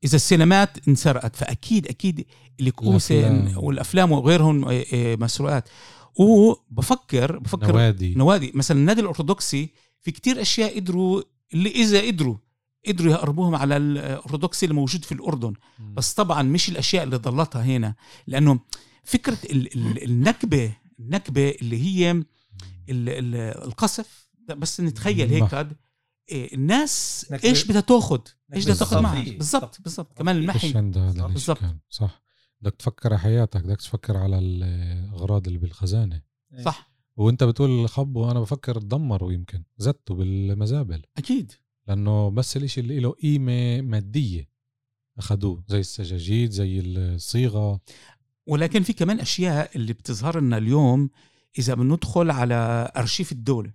S4: إذا السينمات انسرقت فأكيد أكيد الكؤوسه
S2: الأفلام.
S4: والأفلام وغيرهم مسروقات. وبفكر بفكر
S2: نوادي.
S4: نوادي. مثلا النادي الأرثوذكسي في كتير أشياء قدروا اللي إذا قدروا قدروا يقربوهم على الأرثوذكسي اللي موجود في الأردن.
S2: مم.
S4: بس طبعا مش الأشياء اللي ضلتها هنا لأنه فكرة ال- ال- النكبة النكبة اللي هي ال- ال- القصف. بس نتخيل هيك. قد إيه، الناس إيش بدها تأخذ؟ إيش بدها تأخذ معها. بالضبط بالضبط. كمان المحي. بالضبط.
S2: صح. بدك تفكر على حياتك بدك تفكر على الأغراض اللي بالخزانة.
S4: صح.
S2: وأنت بتقول خبوا أنا بفكر تدمروا يمكن زتوا بالمزابل.
S4: أكيد.
S2: لأنه بس الإشي اللي له قيمة مادية أخذوه زي السجاجيد زي الصيغة.
S4: ولكن في كمان أشياء اللي بتظهر لنا اليوم إذا بندخل على أرشيف الدولة.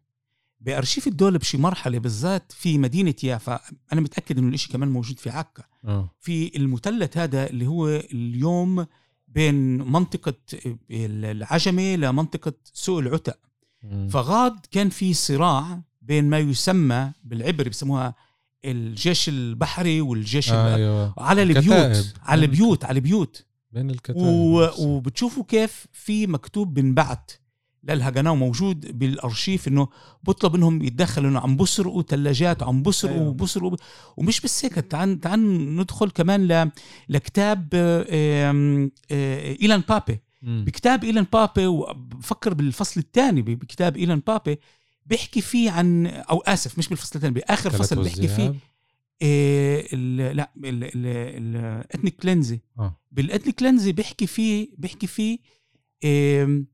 S4: بأرشيف الدولة بشي مرحلة بالذات في مدينة يافا أنا متأكد إنه الإشي كمان موجود في عكا.
S2: آه.
S4: في المثلث هذا اللي هو اليوم بين منطقة العجمة لمنطقة سوق العتق. فغاد كان في صراع بين ما يسمى بالعبري بسموها الجيش البحري والجيش ال-
S2: أيوه.
S4: على
S2: الكتائب.
S4: البيوت على البيوت على البيوت.
S2: بين الكتائب
S4: و... وبتشوفوا كيف في مكتوب بنبعت للهجناء موجود بالأرشيف إنه بطلب إنهم يتدخلوا إنه عم بسرقوا ثلاجات عم بسرقوا
S3: أيوة.
S4: وبسرقوا ومش بس هيك تعال تعال ندخل كمان ل... لكتاب إيلان بابي
S2: مم.
S4: بكتاب إيلان بابي وبفكر بالفصل الثاني بكتاب إيلان بابي بيحكي فيه عن أو آسف مش بالفصل الثاني
S2: بآخر
S4: فصل بيحكي فيه. إيه ال- لا الاتنيك كلينزي بالاتنيك كلينزي بيحكي فيه بيحكي فيه إيه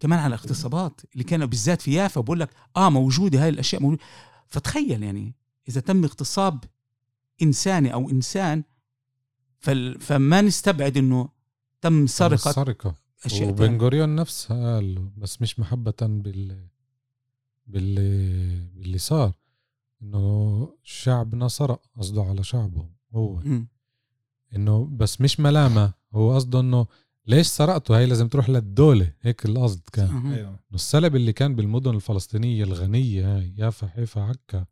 S4: كمان على الاغتصابات اللي كانوا بالذات في يافا بقول لك آه موجودة هاي الأشياء موجودة فتخيل يعني إذا تم اغتصاب إنساني أو إنسان فال... فما نستبعد إنه تم سرقة
S2: سرقة
S4: أشياء
S2: وبن. غوريون نفسها قال بس مش محبة بال باللي باللي صار إنه شعبنا سرق قصده على شعبه هو. إنه بس مش ملامة هو قصده إنه ليش سرقته؟ هاي لازم تروح للدولة. هيك القصد كان. إنه السلب اللي كان بالمدن الفلسطينية الغنية هاي يافا حيفا عكا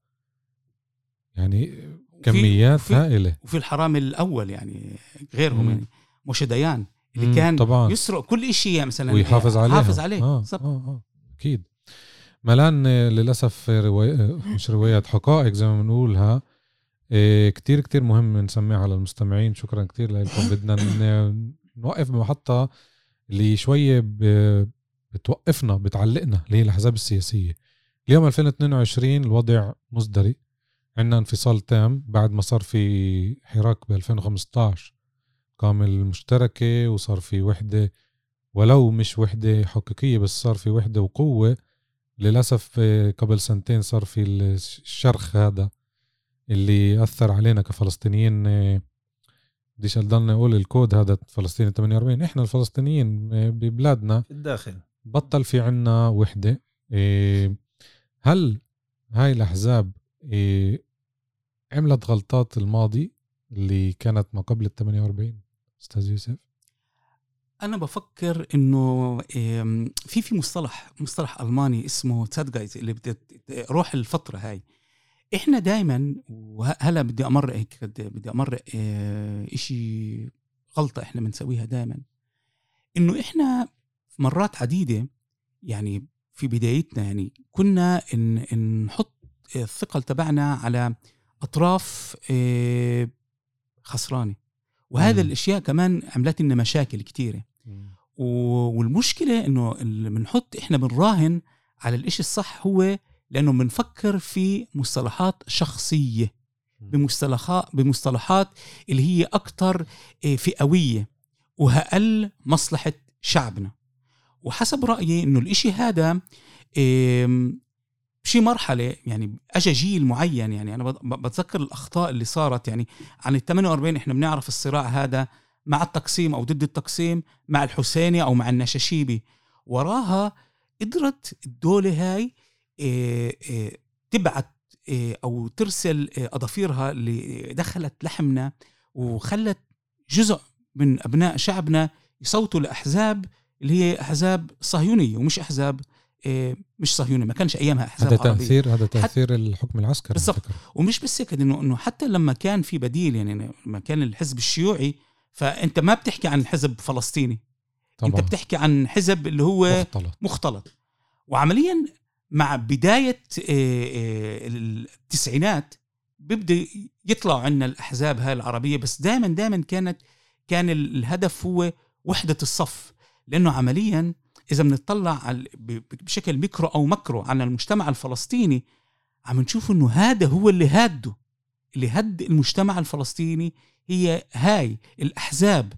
S2: يعني كميات
S4: وفي-
S2: هائلة.
S4: وفي الحرامي الأول يعني غيرهم. يعني موشي ديان اللي
S2: مم،
S4: كان
S2: طبعا.
S4: يسرق كل شيء مثلا
S2: ويحافظ عليه
S4: حافظ عليه.
S2: آه. آه, آه أكيد. ملان آه، للأسف رواي... آه، مش روايات حقائق زي ما بنقولها آه، كتير كتير مهم نسمعها للمستمعين شكرا كتير لكم بدنا نوقف بمحطة اللي شوية. بتوقفنا بتعلقنا اللي هي الأحزاب السياسية. اليوم 2022 الوضع مزدري عندنا انفصال تام بعد ما صار في حراك ب 2015 قام المشتركة وصار في وحدة ولو مش وحدة حقيقية بس صار في وحدة وقوة. للأسف آه، قبل سنتين صار في الشرخ هذا اللي أثر علينا كفلسطينيين آه، بديش أضلني أقول الكود هذا فلسطيني 48 إحنا الفلسطينيين آه، ببلادنا
S3: في الداخل.
S2: بطل في عنا وحدة. إيه، هل هاي الأحزاب إيه، عملت غلطات الماضي اللي كانت ما قبل ال 48 أستاذ يوسف؟
S4: أنا بفكر إنه إم، في في مصطلح مصطلح ألماني اسمه تسادجايز اللي بدت روح الفترة هاي. إحنا دائما وهلا بدي امرق بدي امرق آه، إشي غلطة إحنا بنسويها دائما إنه إحنا مرات عديدة يعني في بدايتنا يعني كنا إن نحط الثقل تبعنا على أطراف آه، خسرانة. وهذا
S2: مم.
S4: الأشياء كمان عملت لنا مشاكل كثيره والمشكلة إنه بنحط إحنا بنراهن على الإشي الصح هو لأنه بنفكر في مصطلحات شخصية بمصطلحات بمصطلحات اللي هي أكثر فئوية وهقل مصلحة شعبنا. وحسب رأيي إنه الإشي هذا بشي مرحلة يعني اجى جيل معين يعني أنا بت- بتذكر الأخطاء اللي صارت يعني عن ال 48 إحنا بنعرف الصراع هذا مع التقسيم أو ضد التقسيم مع الحسيني أو مع النشاشيبي. وراها قدرت الدولة هاي آه، آه، تبعت آه، أو ترسل آه، اظافيرها اللي دخلت لحمنا وخلت جزء من أبناء شعبنا يصوتوا لأحزاب اللي هي أحزاب صهيونية ومش أحزاب آه، مش صهيونية ما كانش أيامها أحزاب
S2: هذا تأثير هذا تأثير الحكم العسكري
S4: بالضبط. ومش بس هيك إنه إنه حتى لما كان في بديل يعني لما كان الحزب الشيوعي فأنت ما بتحكي عن حزب فلسطيني.
S2: طبعا.
S4: انت بتحكي عن حزب اللي هو
S2: مختلط.
S4: مختلط. وعمليا مع بداية آه، آه، التسعينات بيبدأ يطلعوا عنا الأحزاب هاي العربية بس دائما دائما كانت كان ال- الهدف هو وحدة الصف. لأنه عمليا إذا بنطلع بشكل ميكرو أو مكرو على المجتمع الفلسطيني عم نشوف إنه هذا هو اللي هاده اللي هد المجتمع الفلسطيني هي هاي الأحزاب.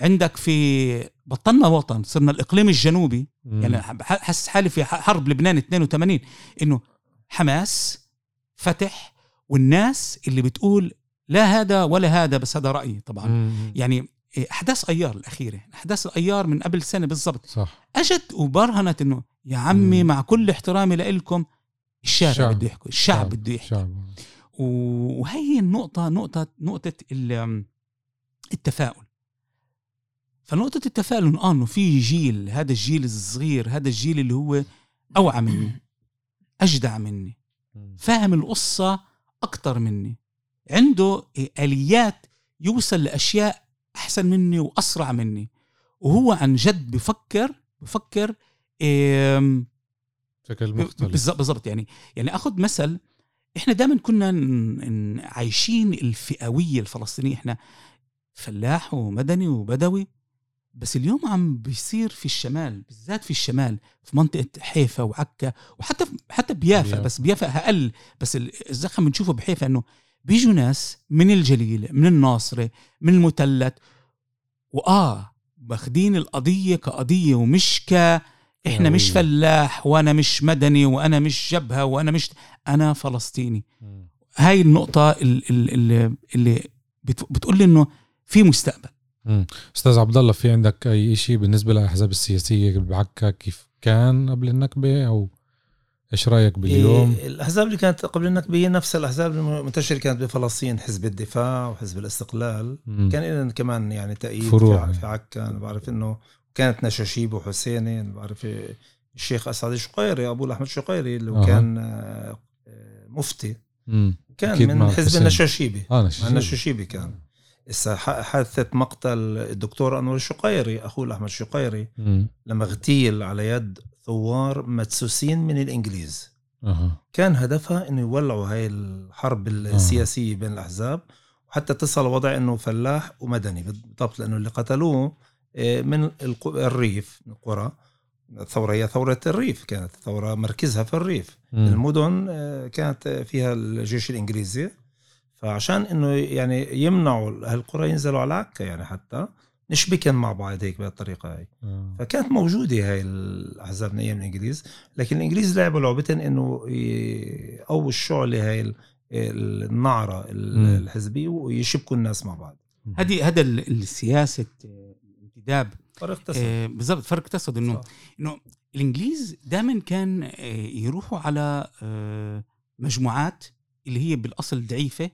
S4: عندك في بطلنا وطن صرنا الإقليم الجنوبي
S2: مم.
S4: يعني ح- حاسس حالي في حرب لبنان 82 إنه حماس فتح والناس اللي بتقول لا هذا ولا هذا بس هذا رأيي طبعا
S2: مم.
S4: يعني أحداث أيار الأخيرة أحداث الايار من قبل سنة بالضبط
S2: صح
S4: أجت وبرهنت إنه يا عمي
S2: مم.
S4: مع كل احترامي لكم الشارع. بده يحكي الشعب بده يحكي
S2: شعب
S4: وهي النقطة نقطة نقطة ال- التفاؤل فنقطة التفاؤل آه إنه في جيل هذا الجيل الصغير هذا الجيل اللي هو أوعى مني أجدع مني. فاهم القصة أكتر مني. عنده آليات يوصل لأشياء أحسن مني وأسرع مني. وهو عن جد بفكر بفكر
S2: بشكل مختلف.
S4: بالظبط يعني. يعني أخذ مثل إحنا دائما كنا عايشين الفئوية الفلسطينية. إحنا فلاح ومدني وبدوي بس اليوم عم بيصير في الشمال بالذات في الشمال في منطقة حيفا وعكا وحتى حتى بيافا. بس بيافا أقل بس ال- الزخم بنشوفه بحيفا إنه بيجوا ناس من الجليل من الناصرة من المثلث وآه ماخدين القضية كقضية ومش ك إحنا مش. فلاح وأنا مش مدني وأنا مش جبهة وأنا مش أنا فلسطيني. هاي النقطة ال- ال- اللي اللي بت- بتقول لي إنه في مستقبل
S2: أستاذ عبد الله في عندك أي شيء بالنسبة للأحزاب السياسية بعكا كيف كان قبل النكبه أو إيش رأيك باليوم
S3: إيه الأحزاب اللي كانت قبل النكبه هي نفس الأحزاب المنتشرة كانت بفلسطين حزب الدفاع وحزب الاستقلال
S2: مم.
S3: كان لنا كمان يعني تأييد
S2: فروع.
S3: في, في عكا أنا بعرف إنه كانت نشاشيب وحسيني أنا بعرف الشيخ أسعد الشقيري أبو احمد الشقيري اللي هو
S2: أها.
S3: كان آه، آه، مفتي
S2: مم.
S3: كان من حزب. النشاشيبي آه
S2: نشيد.
S3: النشاشيبي كان حادثة مقتل الدكتور أنور الشقيري أخوه أحمد الشقيري. لما اغتيل على يد ثوار مدسوسين من الإنجليز.
S2: أها.
S3: كان هدفها إنه يولعوا هاي الحرب السياسية بين الأحزاب وحتى تصل وضع إنه فلاح ومدني بالضبط لأنه اللي قتلوه آه، من الريف من القرى. الثوره هي ثورة الريف كانت الثوره مركزها في الريف.
S2: مم.
S3: المدن آه، كانت فيها الجيش الإنجليزي. فعشان إنه يعني يمنعوا هالقرى ينزلوا على عكا يعني حتى نشبكن مع بعض هيك بهالطريقة هاي.
S2: آه.
S3: فكانت موجودة هاي الأحزاب من أيام الإنجليز لكن الإنجليز لعبوا لعبتين إنه ي- أو الشعلة هاي ال- النعرة ال-
S2: مم.
S3: الحزبية ويشبكوا الناس مع بعض.
S4: هذه هذا ال- السياسة الانتداب.
S3: فرق تسع
S4: آه، بالضبط فرق تقصد إنه إنه الإنجليز دائما كان آه، يروحوا على آه، مجموعات اللي هي بالأصل ضعيفة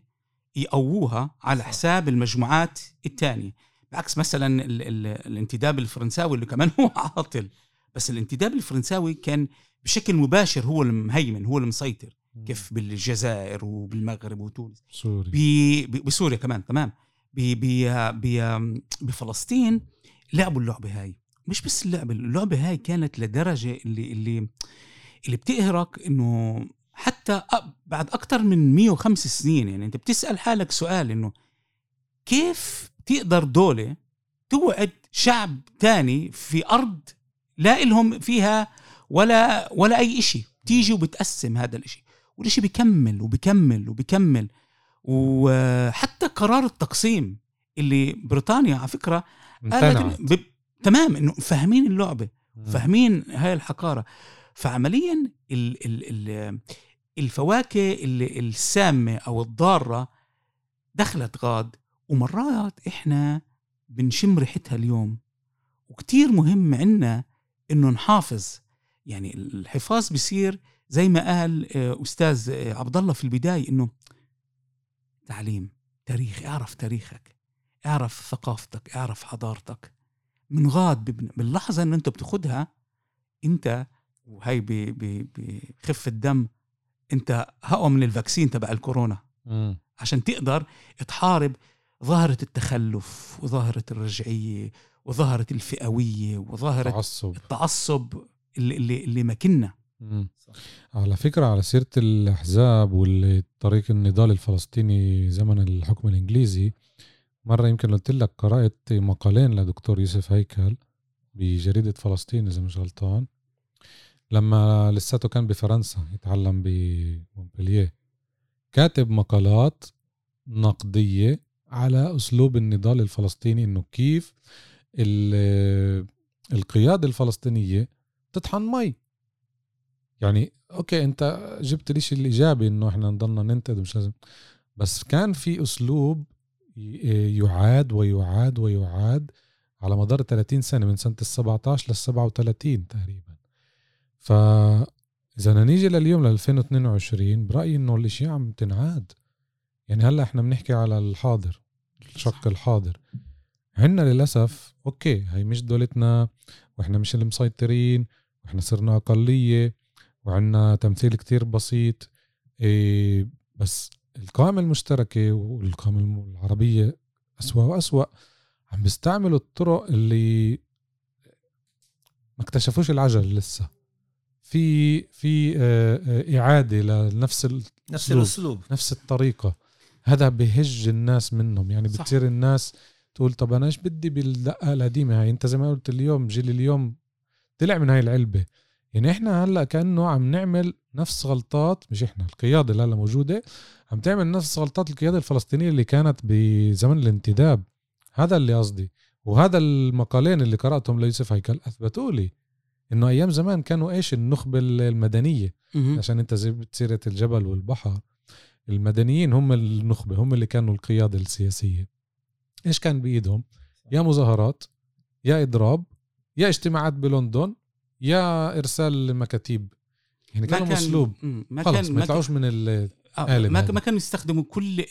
S4: يقووها على. حساب المجموعات الثانية بعكس مثلا ال ال الانتداب الفرنساوي اللي كمان هو عاطل. بس الانتداب الفرنساوي كان بشكل مباشر هو المهيمن هو المسيطر. كيف بالجزائر وبالمغرب وتونس.
S2: سوري
S4: ب- ب- بسوريا كمان تمام. ب- ب- ب- بفلسطين لعبوا اللعبة هاي. مش بس اللعبة اللعبة هاي كانت لدرجة اللي اللي اللي بتقهرك إنه حتى بعد أكثر من 105 سنين يعني أنت بتسأل حالك سؤال إنه كيف تقدر دولة توعد شعب تاني في أرض لا إلهم فيها ولا ولا أي شيء تيجي وبتقسم هذا الإشي والإشي بيكمل وبيكمل وبيكمل وحتى قرار التقسيم اللي بريطانيا على فكرة قالت. تمام إنه فاهمين اللعبة
S2: مم.
S4: فاهمين هاي الحقارة فعمليا ال ال ال الفواكه ال- السامة أو الضارة دخلت غاد ومرات إحنا بنشم ريحتها اليوم. وكتير مهم عنا إنه نحافظ. يعني الحفاظ بيصير زي ما قال آه، أستاذ آه، عبد الله في البداية إنه تعليم تاريخ اعرف تاريخك اعرف ثقافتك اعرف حضارتك. من غاد باللحظة إن أنت بتاخدها أنت وهي ب- ب- بخفة دم انت اقوى من الفاكسين تبع الكورونا
S2: مم.
S4: عشان تقدر تحارب ظاهرة التخلف وظاهرة الرجعية وظاهرة الفئوية وظاهرة
S2: تعصب
S4: التعصب اللي, اللي, اللي.
S3: صح.
S2: على فكرة على سيرة الأحزاب والطريق النضال الفلسطيني زمن الحكم الإنجليزي مرة يمكن قلت لك قرأت مقالين لدكتور يوسف هيكل بجريدة فلسطين إذا مش غلطان لما لساته كان بفرنسا يتعلم بمونبلييه كاتب مقالات نقدية على أسلوب النضال الفلسطيني إنه كيف ال- القيادة الفلسطينية تطحن مي. يعني okay أنت جبت الإشي الإيجابي إنه إحنا نضلنا ننتقد مش لازم. بس كان في أسلوب ي- يعاد ويعاد ويعاد على مدار 30 سنة من سنة ال 17 لل 37 تقريبا. ف اذا بدنا نيجي لليوم ل 2022 برأيي إنه الاشياء عم تنعاد. يعني هلأ إحنا بنحكي على الحاضر الشق الحاضر. عنا للأسف أوكي هي مش دولتنا وإحنا مش اللي مسيطرين وإحنا صرنا أقلية وعندنا تمثيل كتير بسيط إيه بس القائمة المشتركة والقائمة العربية أسوأ وأسوأ عم بيستعملوا الطرق اللي ما اكتشفوش العجل لسه. في في آه، آه، إعادة لنفس ال-
S3: نفس
S2: أسلوب.
S3: الأسلوب.
S2: نفس الطريقة. هذا بهج الناس منهم. يعني
S4: صح.
S2: بتصير الناس تقول طب أنا إيش بدي بالدقة القديمة هاي؟ أنت زي ما قلت اليوم جيل اليوم طلع من هاي العلبة. يعني إحنا هلأ كأنه عم نعمل نفس غلطات مش إحنا القيادة اللي هلأ موجودة عم تعمل نفس غلطات القيادة الفلسطينية اللي كانت بزمن الانتداب. هذا اللي قصدي. وهذا المقالين اللي قرأتهم ليوسف هيكل أثبتوا لي إنه أيام زمان كانوا إيش النخبة
S4: المدنية.
S2: عشان أنت زي سيره الجبل والبحر المدنيين هم النخبة هم اللي كانوا القيادة السياسية إيش كان بإيدهم يا مظاهرات يا إضراب يا اجتماعات بلندن يا إرسال مكاتيب يعني كانوا
S4: كان- مم. ما
S2: خلص ما يطلعوش من ال
S4: آه، ما. ما كانوا يستخدموا كل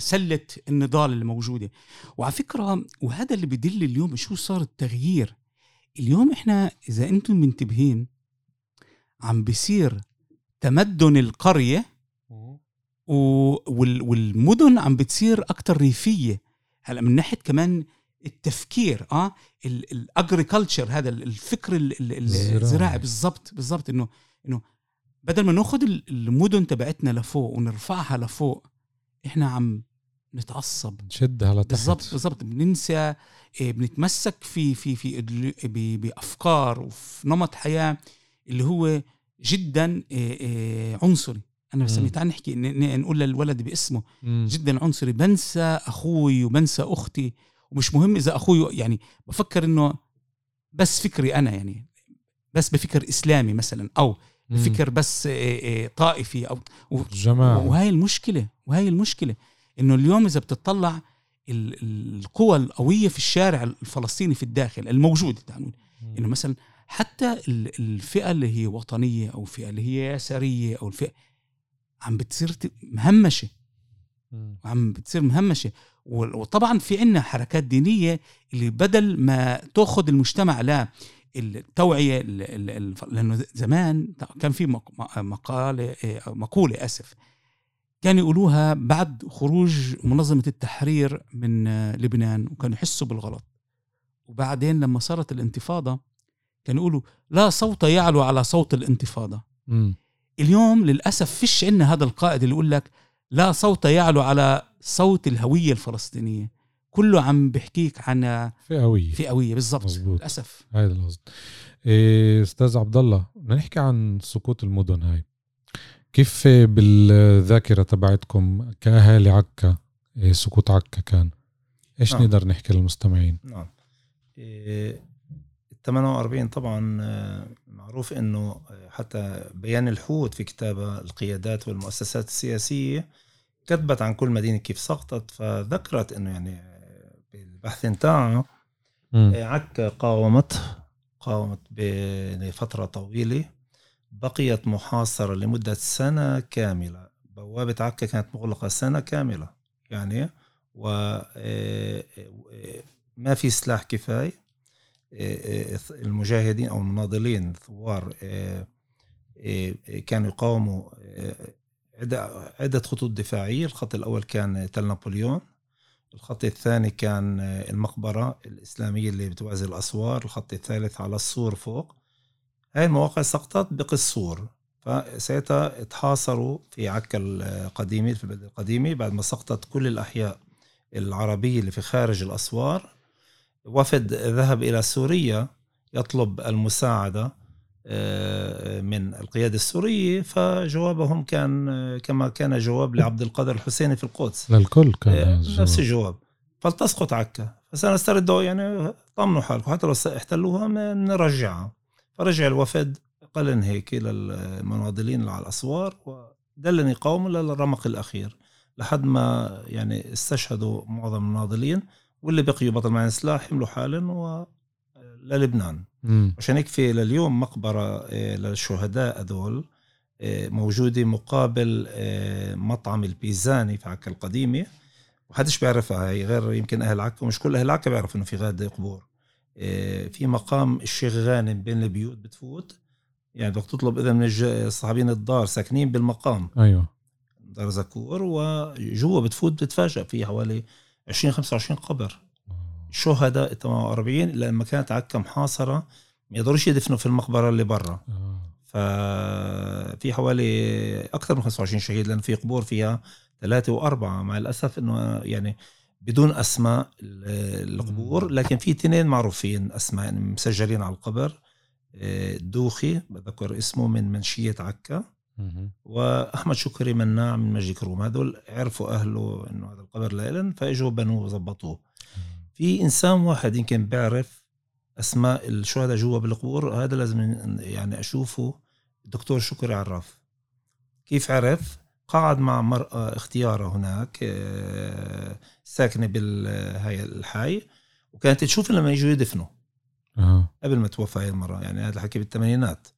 S4: سلة النضال اللي موجودة وعلى فكرة وهذا اللي بدل اليوم شو صار التغيير اليوم إحنا إذا أنتم منتبهين عم بيصير تمدن القرية و- وال- والمدن عم بتصير أكتر ريفية هلأ من ناحية كمان التفكير آه الاجريكلتشر هذا ال- الفكر ال- ال- ال-
S2: الزراعي.
S4: بالضبط بالضبط إنه إنه بدل ما ناخذ ال- المدن تبعتنا لفوق ونرفعها لفوق إحنا عم نتعصب.
S2: نشدها لتحت.
S4: بالضبط بالضبط. بننسى إيه، بنتمسك في في في بأفكار وفي نمط حياة اللي هو جدا إيه، إيه، عنصري. أنا بسميه. تعال نحكي نقول للولد باسمه.
S2: مم.
S4: جدا عنصري. بنسى أخوي وبنسى أختي. ومش مهم إذا أخوي يعني بفكر إنه بس فكري أنا يعني. بس بفكر إسلامي مثلا
S2: أو.
S4: بفكر بس طائفي أو و-
S2: جماعة.
S4: وهي المشكلة وهي المشكلة. إنه اليوم إذا بتطلع ال- ال- القوى القوية في الشارع الفلسطيني في الداخل الموجودة تعال نقول. إنه مثلا حتى ال- الفئة اللي هي وطنية أو الفئه اللي هي يساريه أو الفئة عم بتصير
S2: مهمشة.
S4: وعم بتصير مهمشة. وطبعا في عنا حركات دينية اللي بدل ما تأخذ المجتمع لا التوعية ال- ال- ال- لأنه زمان كان في مق- مقالة إيه، مقولة آسف كانوا يقولوها بعد خروج منظمة التحرير من آه، لبنان وكانوا يحسوا بالغلط. وبعدين لما صارت الانتفاضة كانوا يقولوا لا صوت يعلو على صوت الانتفاضة.
S2: مم.
S4: اليوم للأسف فيش عندنا هذا القائد اللي يقول لك لا صوت يعلو على صوت الهوية الفلسطينية. كله عم بيحكيك عن
S2: فئويه
S4: فئويه بالضبط. للأسف.
S2: هذا القصد. إيه، أستاذ عبد الله بدنا نحكي عن سقوط المدن هاي. كيف بالذاكرة تبعتكم كأهالي عكا إيه، سقوط عكا كان إيش
S3: نعم.
S2: نقدر نحكي للمستمعين
S3: نعم إيه، ال 48 طبعا آه، معروف إنه آه، حتى بيان الحوت في كتابه القيادات والمؤسسات السياسية كتبت عن كل مدينة كيف سقطت فذكرت إنه يعني آه، بالبحث بتاعها
S2: مم.
S3: آه، عكا قاومت قاومت ب- لفتره طويلة بقيت محاصرة لمدة سنة كاملة. بوابة عكا كانت مغلقة سنة كاملة يعني و آه، آه، في سلاح كفاية. آه، المجاهدين أو المناضلين الثوار كانوا يقاوموا عدة خطوط دفاعية. الخط الأول كان تل نابليون. الخط الثاني كان المقبرة الإسلامية اللي بتوازي الأسوار. الخط الثالث على السور فوق. هاي المواقع سقطت بقصور فساعتها تحاصروا في عكا القديمة في البلد القديمة بعد ما سقطت كل الأحياء العربية اللي في خارج الأسوار وفد ذهب إلى سوريا يطلب المساعدة آه، من القيادة السورية فجوابهم كان كما كان جواب لعبد القادر الحسيني في القدس.
S2: للكل كان
S3: آه، نفس
S2: الجواب.
S3: فلتسقط عكا. فسنستردوا يعني طمنوا حالكم حتى لو احتلوها نرجعها. فرجع الوفد قلن هيك للمناضلين اللي على الأسوار ودلن يقاوموا للرمق الأخير لحد ما يعني استشهدوا معظم المناضلين واللي بقيوا بطل معين سلاح حملوا حالا و للبنان. عشان هيك في لليوم مقبرة آه، للشهداء هذول آه، موجودة مقابل آه، مطعم البيزاني في عكا القديمة وحدش بيعرفها هي غير يمكن أهل عكا ومش كل أهل عكا بيعرفوا إنه في غاد قبور في مقام الشيخ غانم بين البيوت بتفوت. يعني بدك تطلب إذا من صاحبين الدار ساكنين بالمقام.
S2: أيوه.
S3: دار زكور وجوا بتفوت بتتفاجأ في حوالي 20 25 قبر. شهداء 48 لما كانت عكا محاصرة ما يقدروش يدفنوا في المقبرة اللي برا.
S2: آه.
S3: ففي حوالي أكثر من 25 شهيد لأن في قبور فيها ثلاثة وأربعة مع الأسف إنه يعني بدون أسماء ال- القبور لكن في اثنين معروفين يعني مسجلين على القبر آه، دوخي بذكر اسمه من منشية عكا. وأحمد شكري مناع من مجد كروم هذول عرفوا أهله إنه هذا القبر لإلن فإجوا بنوه وظبطوه. في إنسان واحد يمكن بيعرف أسماء الشهداء جوا بالقبور هذا لازم يعني أشوفه. الدكتور شكري عراف كيف عرف؟ قعد مع مرأة اختيارة هناك آه، ساكنة بالهاي الحي. وكانت تشوف لما يجوا يدفنوا.
S2: آه
S3: قبل ما توفى هاي المرة يعني هذا الحكي بالثمانينات.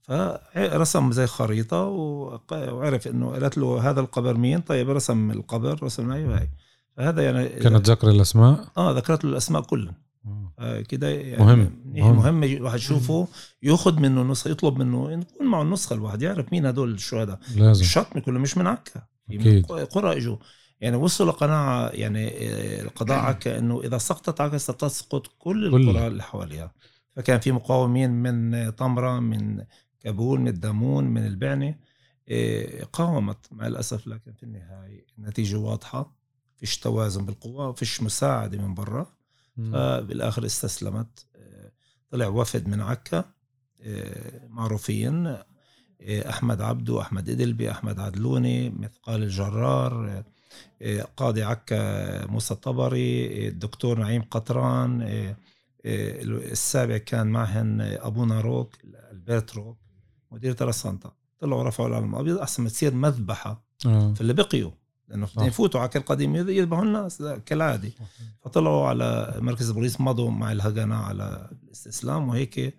S3: فرسم زي خريطة وق- وعرف إنه قالت له هذا القبر مين؟ طيب رسم القبر رسم هاي وهي فهذا يعني
S2: كانت ذكر الأسماء؟
S3: آه ذكرت له الأسماء كلهم.
S2: آه.
S3: آه كده يعني
S2: مهم.
S3: مهم,
S2: مهم.
S3: مهم الواحد يشوفه ياخذ منه نسخة يطلب منه يكون معه النسخة الواحد يعرف مين هدول الشهداء.
S2: لازم.
S3: الشطم كله مش من عكا.
S2: أكيد.
S3: قرى إجوا. يعني وصلوا لقناعه يعني آه، القضاء عكا إنه إذا سقطت عكا ستسقط كل. القرى اللي حواليها فكان في مقاومين من طمرة من كابول من الدامون من البعنه آه، قاومت مع الأسف لكن في النهاية النتيجة واضحة فيش توازن بالقوى فيش مساعدة من برا
S2: مم.
S3: فبالآخر استسلمت آه، طلع وفد من عكا معروفين أحمد عبدو أحمد إدلبي أحمد عدلوني مثقال الجرار قاضي عكا موسى الطبري آه، الدكتور نعيم قطران السابع كان معهن ابونا روك البرت روك مدير ترسانتا طلعوا رفعوا العلم الأبيض أحسن ما تصير مذبحة
S2: آه.
S3: في اللي بقيوا لأنه
S2: صح.
S3: يفوتوا على القديم يذبحوا الناس كالعادة فطلعوا على مركز البوليس مضوا مع الهجنة على الاستسلام وهيك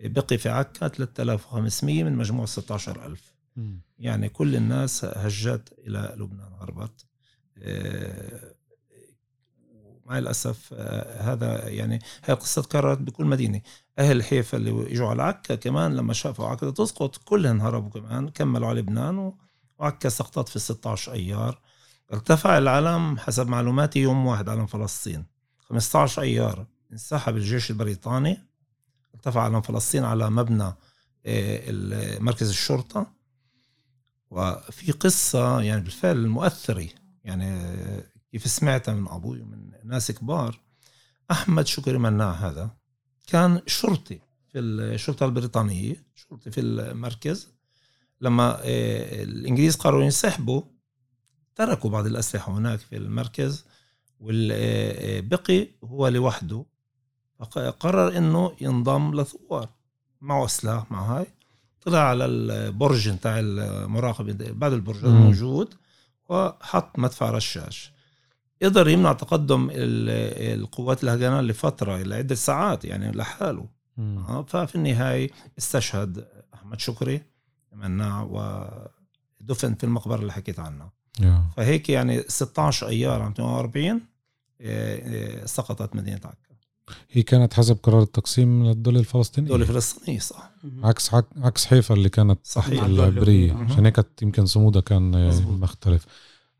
S3: بقي في عكا 3500 من مجموع 16000
S2: مم.
S3: يعني كل الناس هجت إلى لبنان هربت مع الأسف آه، هذا يعني هي القصة تكررت بكل مدينة. أهل حيفا اللي إجوا على عكا كمان لما شافوا عكا تسقط كلهم هربوا كمان كملوا على لبنان وعكا سقطت في 16 أيار. ارتفع العلم حسب معلوماتي يوم واحد علم فلسطين. 15 أيار انسحب الجيش البريطاني. ارتفع علم فلسطين على مبنى آه، مركز الشرطة. وفي قصة يعني بالفعل مؤثرة يعني آه، كيف سمعتها من أبوي ومن ناس كبار أحمد شكري مناع هذا. كان شرطي في الشرطة البريطانية شرطي في المركز. لما آه، الإنجليز قرروا ينسحبوا تركوا بعض الأسلحة هناك في المركز والبقي هو لوحده. فقرر إنه ينضم لثوار. معه سلاح مع هاي. طلع على البرج بتاع المراقبة بعد البرج. الموجود. وحط مدفع رشاش قدر يمنع تقدم ال- القوات الهجنة لفترة لعدة ساعات يعني لحاله. آه، ففي النهاية استشهد أحمد شكري مناع ودفن في المقبرة اللي حكيت عنها
S2: يا.
S3: فهيك يعني 16 أيار عام 48 آه، آه، سقطت مدينة عكا
S2: هي كانت حسب قرار التقسيم للدولة الفلسطينية.
S3: دولة فلسطينية صح.
S2: عكس عك- عكس حيفا اللي كانت
S3: صحيح.
S4: الدولة
S2: العبرية. عشان هيك كانت يمكن صمودها كان آه،
S3: مظبوط.
S2: مختلف.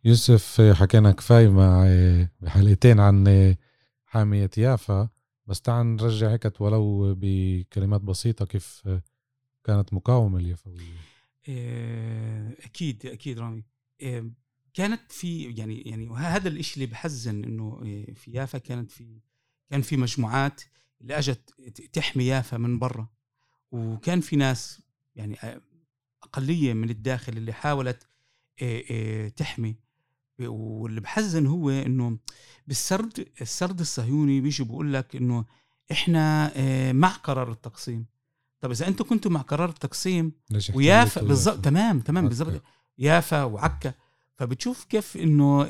S2: يوسف آه، حكينا كفاية مع آه، بحلقتين عن آه، حامية يافا. بس تعال نرجع هيك ولو بكلمات بسيطة كيف آه، كانت مقاومة اليافوية.
S4: آه، أكيد أكيد رامي. آه، كانت في يعني يعني وهذا الشيء اللي بحزن إنه آه، في يافا كانت في كان في مجموعات اللي أجت تحمي يافا من برا. وكان في ناس يعني أقلية من الداخل اللي حاولت تحمي. واللي بحزن هو إنه بالسرد السرد الصهيوني بيجي بيقول لك إنه إحنا مع قرار التقسيم. طب إذا أنتم كنتوا مع قرار التقسيم ويافا
S2: يافا؟
S4: تمام تمام
S2: عكا.
S4: بالضبط يافا وعكا. فبتشوف كيف إنه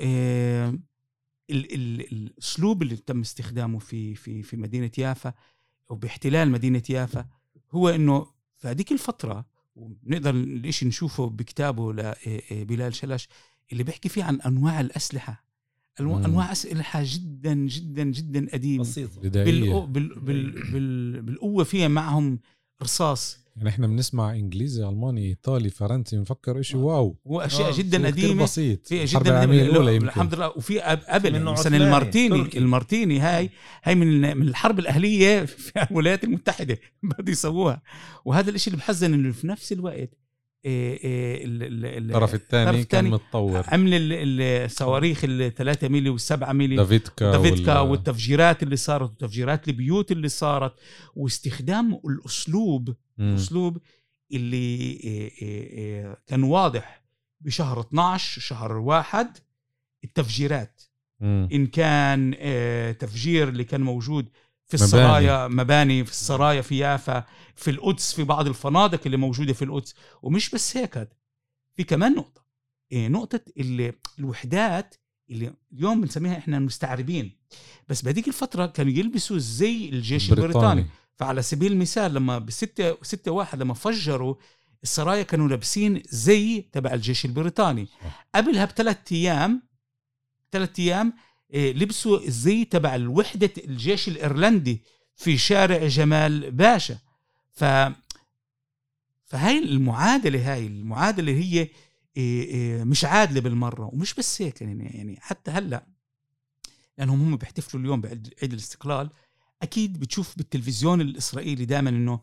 S4: الأسلوب اللي تم استخدامه في في في مدينة يافا وباحتلال مدينة يافا هو إنه في هذيك الفترة ونقدر الشيء نشوفه بكتابه لبلال شلش اللي بيحكي فيه عن أنواع
S2: الأسلحة.
S4: أنواع أسلحة جدا جدا جدا قديمة.
S3: بسيطة.
S2: بدائية.
S4: بالقو- بال بال بال بالقوة فيها معهم رصاص.
S2: يعني إحنا بنسمع إنجليزي ألماني إيطالي فرنسي بنفكر إشي wow.
S4: واشياء
S3: آه،
S4: جدا
S2: شيء
S4: قديمة.
S2: بسيط.
S4: في
S2: الحرب
S4: جدا
S2: يمكن.
S4: الحمد لله. وفي أب- قبل. يعني مثلا المارتيني
S3: تركي.
S4: المارتيني هاي هاي من من الحرب الأهلية في الولايات المتحدة. بده يسووها. وهذا الشيء اللي بحزن إنه في نفس الوقت إيه إيه ال- ال-
S2: الطرف الثاني كان متطور
S4: عمل ال- ال- الصواريخ ال 3 ميلي وال 7 ميلي
S2: دافيدكا
S4: دافيدكا
S2: وال-
S4: والتفجيرات اللي صارت وتفجيرات البيوت اللي صارت واستخدام الأسلوب
S2: مم.
S4: اسلوب اللي إيه كان واضح بشهر 12 شهر واحد التفجيرات
S2: مم.
S4: إن كان آه، تفجير اللي كان موجود في السرايا مباني في السرايا في يافا في القدس في بعض الفنادق اللي موجودة في القدس. ومش بس هيك في كمان نقطة. إيه نقطة اللي الوحدات اللي اليوم بنسميها إحنا المستعربين. بس بهذيك الفترة كانوا يلبسوا زي الجيش البريطاني, البريطاني. فعلى سبيل المثال لما بستة ستة واحد لما فجروا السرايا كانوا لابسين زي تبع الجيش البريطاني. قبلها بثلاث أيام ثلاث أيام لبسوا الزي تبع الوحدة الجيش الإيرلندي في شارع جمال باشا. ف فهاي المعادلة هاي المعادلة هي إيه، إيه، مش عادلة بالمرة ومش بس هيك يعني يعني حتى هلأ لأنهم هم بيحتفلوا اليوم بعيد الاستقلال أكيد بتشوف بالتلفزيون الإسرائيلي دائما إنه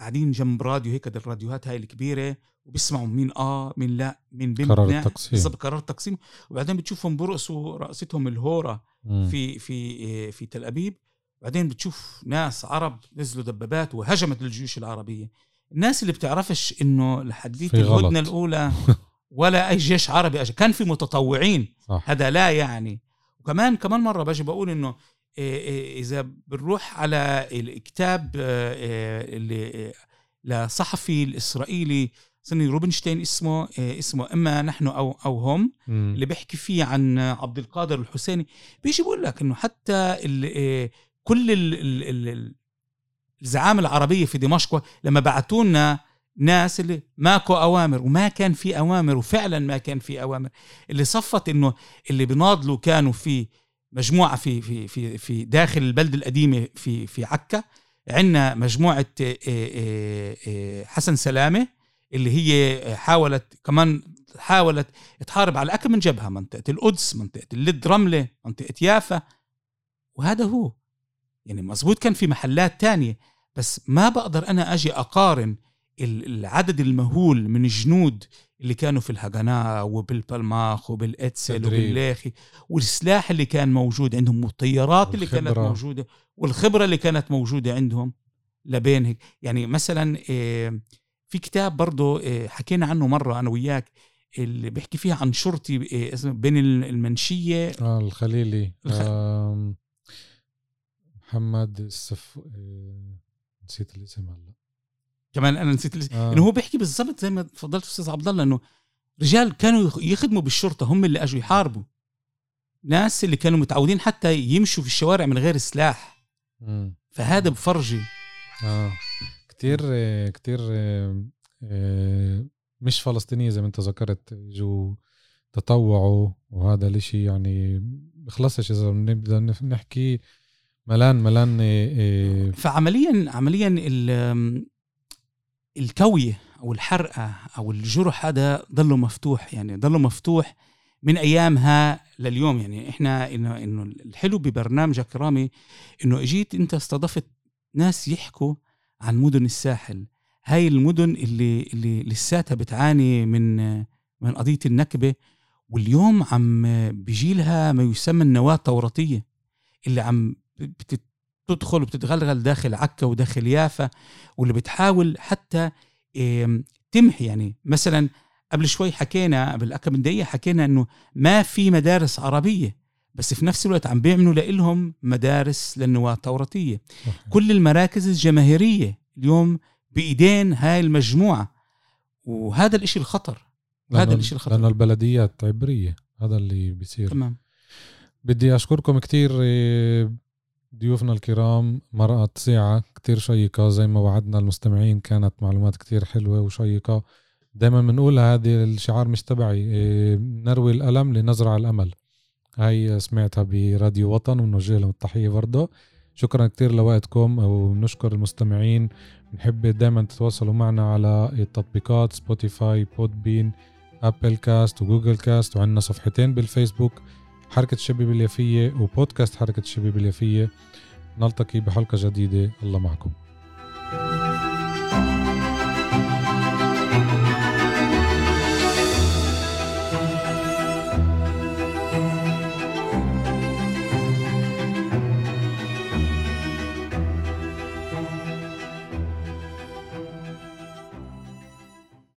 S4: قاعدين جنب راديو هيك الراديوهات هاي الكبيرة وبيسمعوا مين آه مين لا مين بيمنع.
S2: قرار التقسيم.
S4: بالضبط قرار التقسيم. وبعدين بتشوفهم برقصوا رقصتهم الهورة. في في آه، في تل أبيب. بعدين بتشوف ناس عرب نزلوا دبابات وهجمت الجيوش العربية. الناس اللي بتعرفش إنه لحديت الهدنة الأولى ولا أي جيش عربي أجل. كان في متطوعين. صح. هذا لا يعني. وكمان كمان مرة باجي بقول إنه إذا بنروح على الكتاب اللي لصحفي الإسرائيلي سني روبنشتين اسمه اسمه إما نحن أو أو هم. اللي بيحكي فيه عن عبد القادر الحسيني بيجي بيقول لك إنه حتى ال كل ال الزعامة العربية في دمشق لما بعثوا لنا ناس اللي ماكو أوامر وما كان في أوامر وفعلا ما كان في أوامر اللي صفت إنه اللي بناضلوا كانوا في مجموعة في في في في داخل البلده القديمة في في عكا. عندنا مجموعة آه، آه، آه، حسن سلامة اللي هي حاولت كمان حاولت تحارب على أكثر من جبهة منطقة القدس منطقة اللد رملة منطقة يافا. وهذا هو. يعني مزبوط كان في محلات تانية بس ما بقدر أنا أجي أقارن العدد المهول من الجنود اللي كانوا في الهجناء وبالبلماخ وبالاتسل وباللاخي والسلاح اللي كان موجود عندهم والطيارات اللي كانت موجودة والخبرة اللي كانت موجودة عندهم لبين هيك. يعني مثلا آه، في كتاب برضه آه، حكينا عنه مرة أنا وياك اللي بيحكي فيها عن شرطي آه، بين المنشية.
S2: آه الخليلي. الخ... محمد السف نسيت الاسم هلأ.
S4: كمان أنا نسيت آه. إنه هو بيحكي بالضبط زي ما تفضلت أستاذ عبد الله إنه رجال كانوا يخدموا بالشرطة هم اللي أجوا يحاربوا. ناس اللي كانوا متعودين حتى يمشوا في الشوارع من غير سلاح. فهذا بفرجي.
S2: آه. كثير كثير آه، مش فلسطينية زي ما أنت ذكرت جو تطوعوا وهذا الإشي يعني بخلصش. إذا بنبدا نحكي ملان ملان آه،
S4: فعمليا عمليا الكويه أو الحرقة أو الجرح هذا ضله مفتوح يعني ضله مفتوح من أيامها لليوم. يعني إحنا إنه إنه الحلو ببرنامجك رامي إنه إجيت أنت استضفت ناس يحكوا عن مدن الساحل. هاي المدن اللي اللي لساتها بتعاني من من قضية النكبة واليوم عم بيجي لها ما يسمى النواة التوراتيه اللي عم بتدخل وبتتغلغل داخل عكا وداخل يافا واللي بتحاول حتى تمحي. يعني مثلا قبل شوي حكينا قبل كم دقيقة حكينا إنه ما في مدارس عربية بس في نفس الوقت عم بيعملوا لهم مدارس للنواة التوراتية. كل المراكز الجماهيرية اليوم بإيدين هاي المجموعة. وهذا الإشي الخطر.
S2: هذا الإشي الخطر. لأنه البلديات عبرية. هذا اللي بيصير. تمام. بدي أشكركم كتير ضيوفنا الكرام مرقت ساعة كتير شيقة زي ما وعدنا المستمعين كانت معلومات كتير حلوة وشيقة. دايما بنقول هذه الشعار مش تبعي إيه، نروي الألم لنزرع الأمل. هاي سمعتها براديو وطن ونوجه لهم التحية برضه شكرا كتير لوقتكم ونشكر المستمعين. بنحب دايما تتواصلوا معنا على التطبيقات Spotify Podbean Apple Cast و Google Cast وعندنا صفحتين بالفيسبوك. حركة الشباب اليافية وبودكاست حركة الشباب اليافية نلتقي بحلقة جديدة. الله معكم.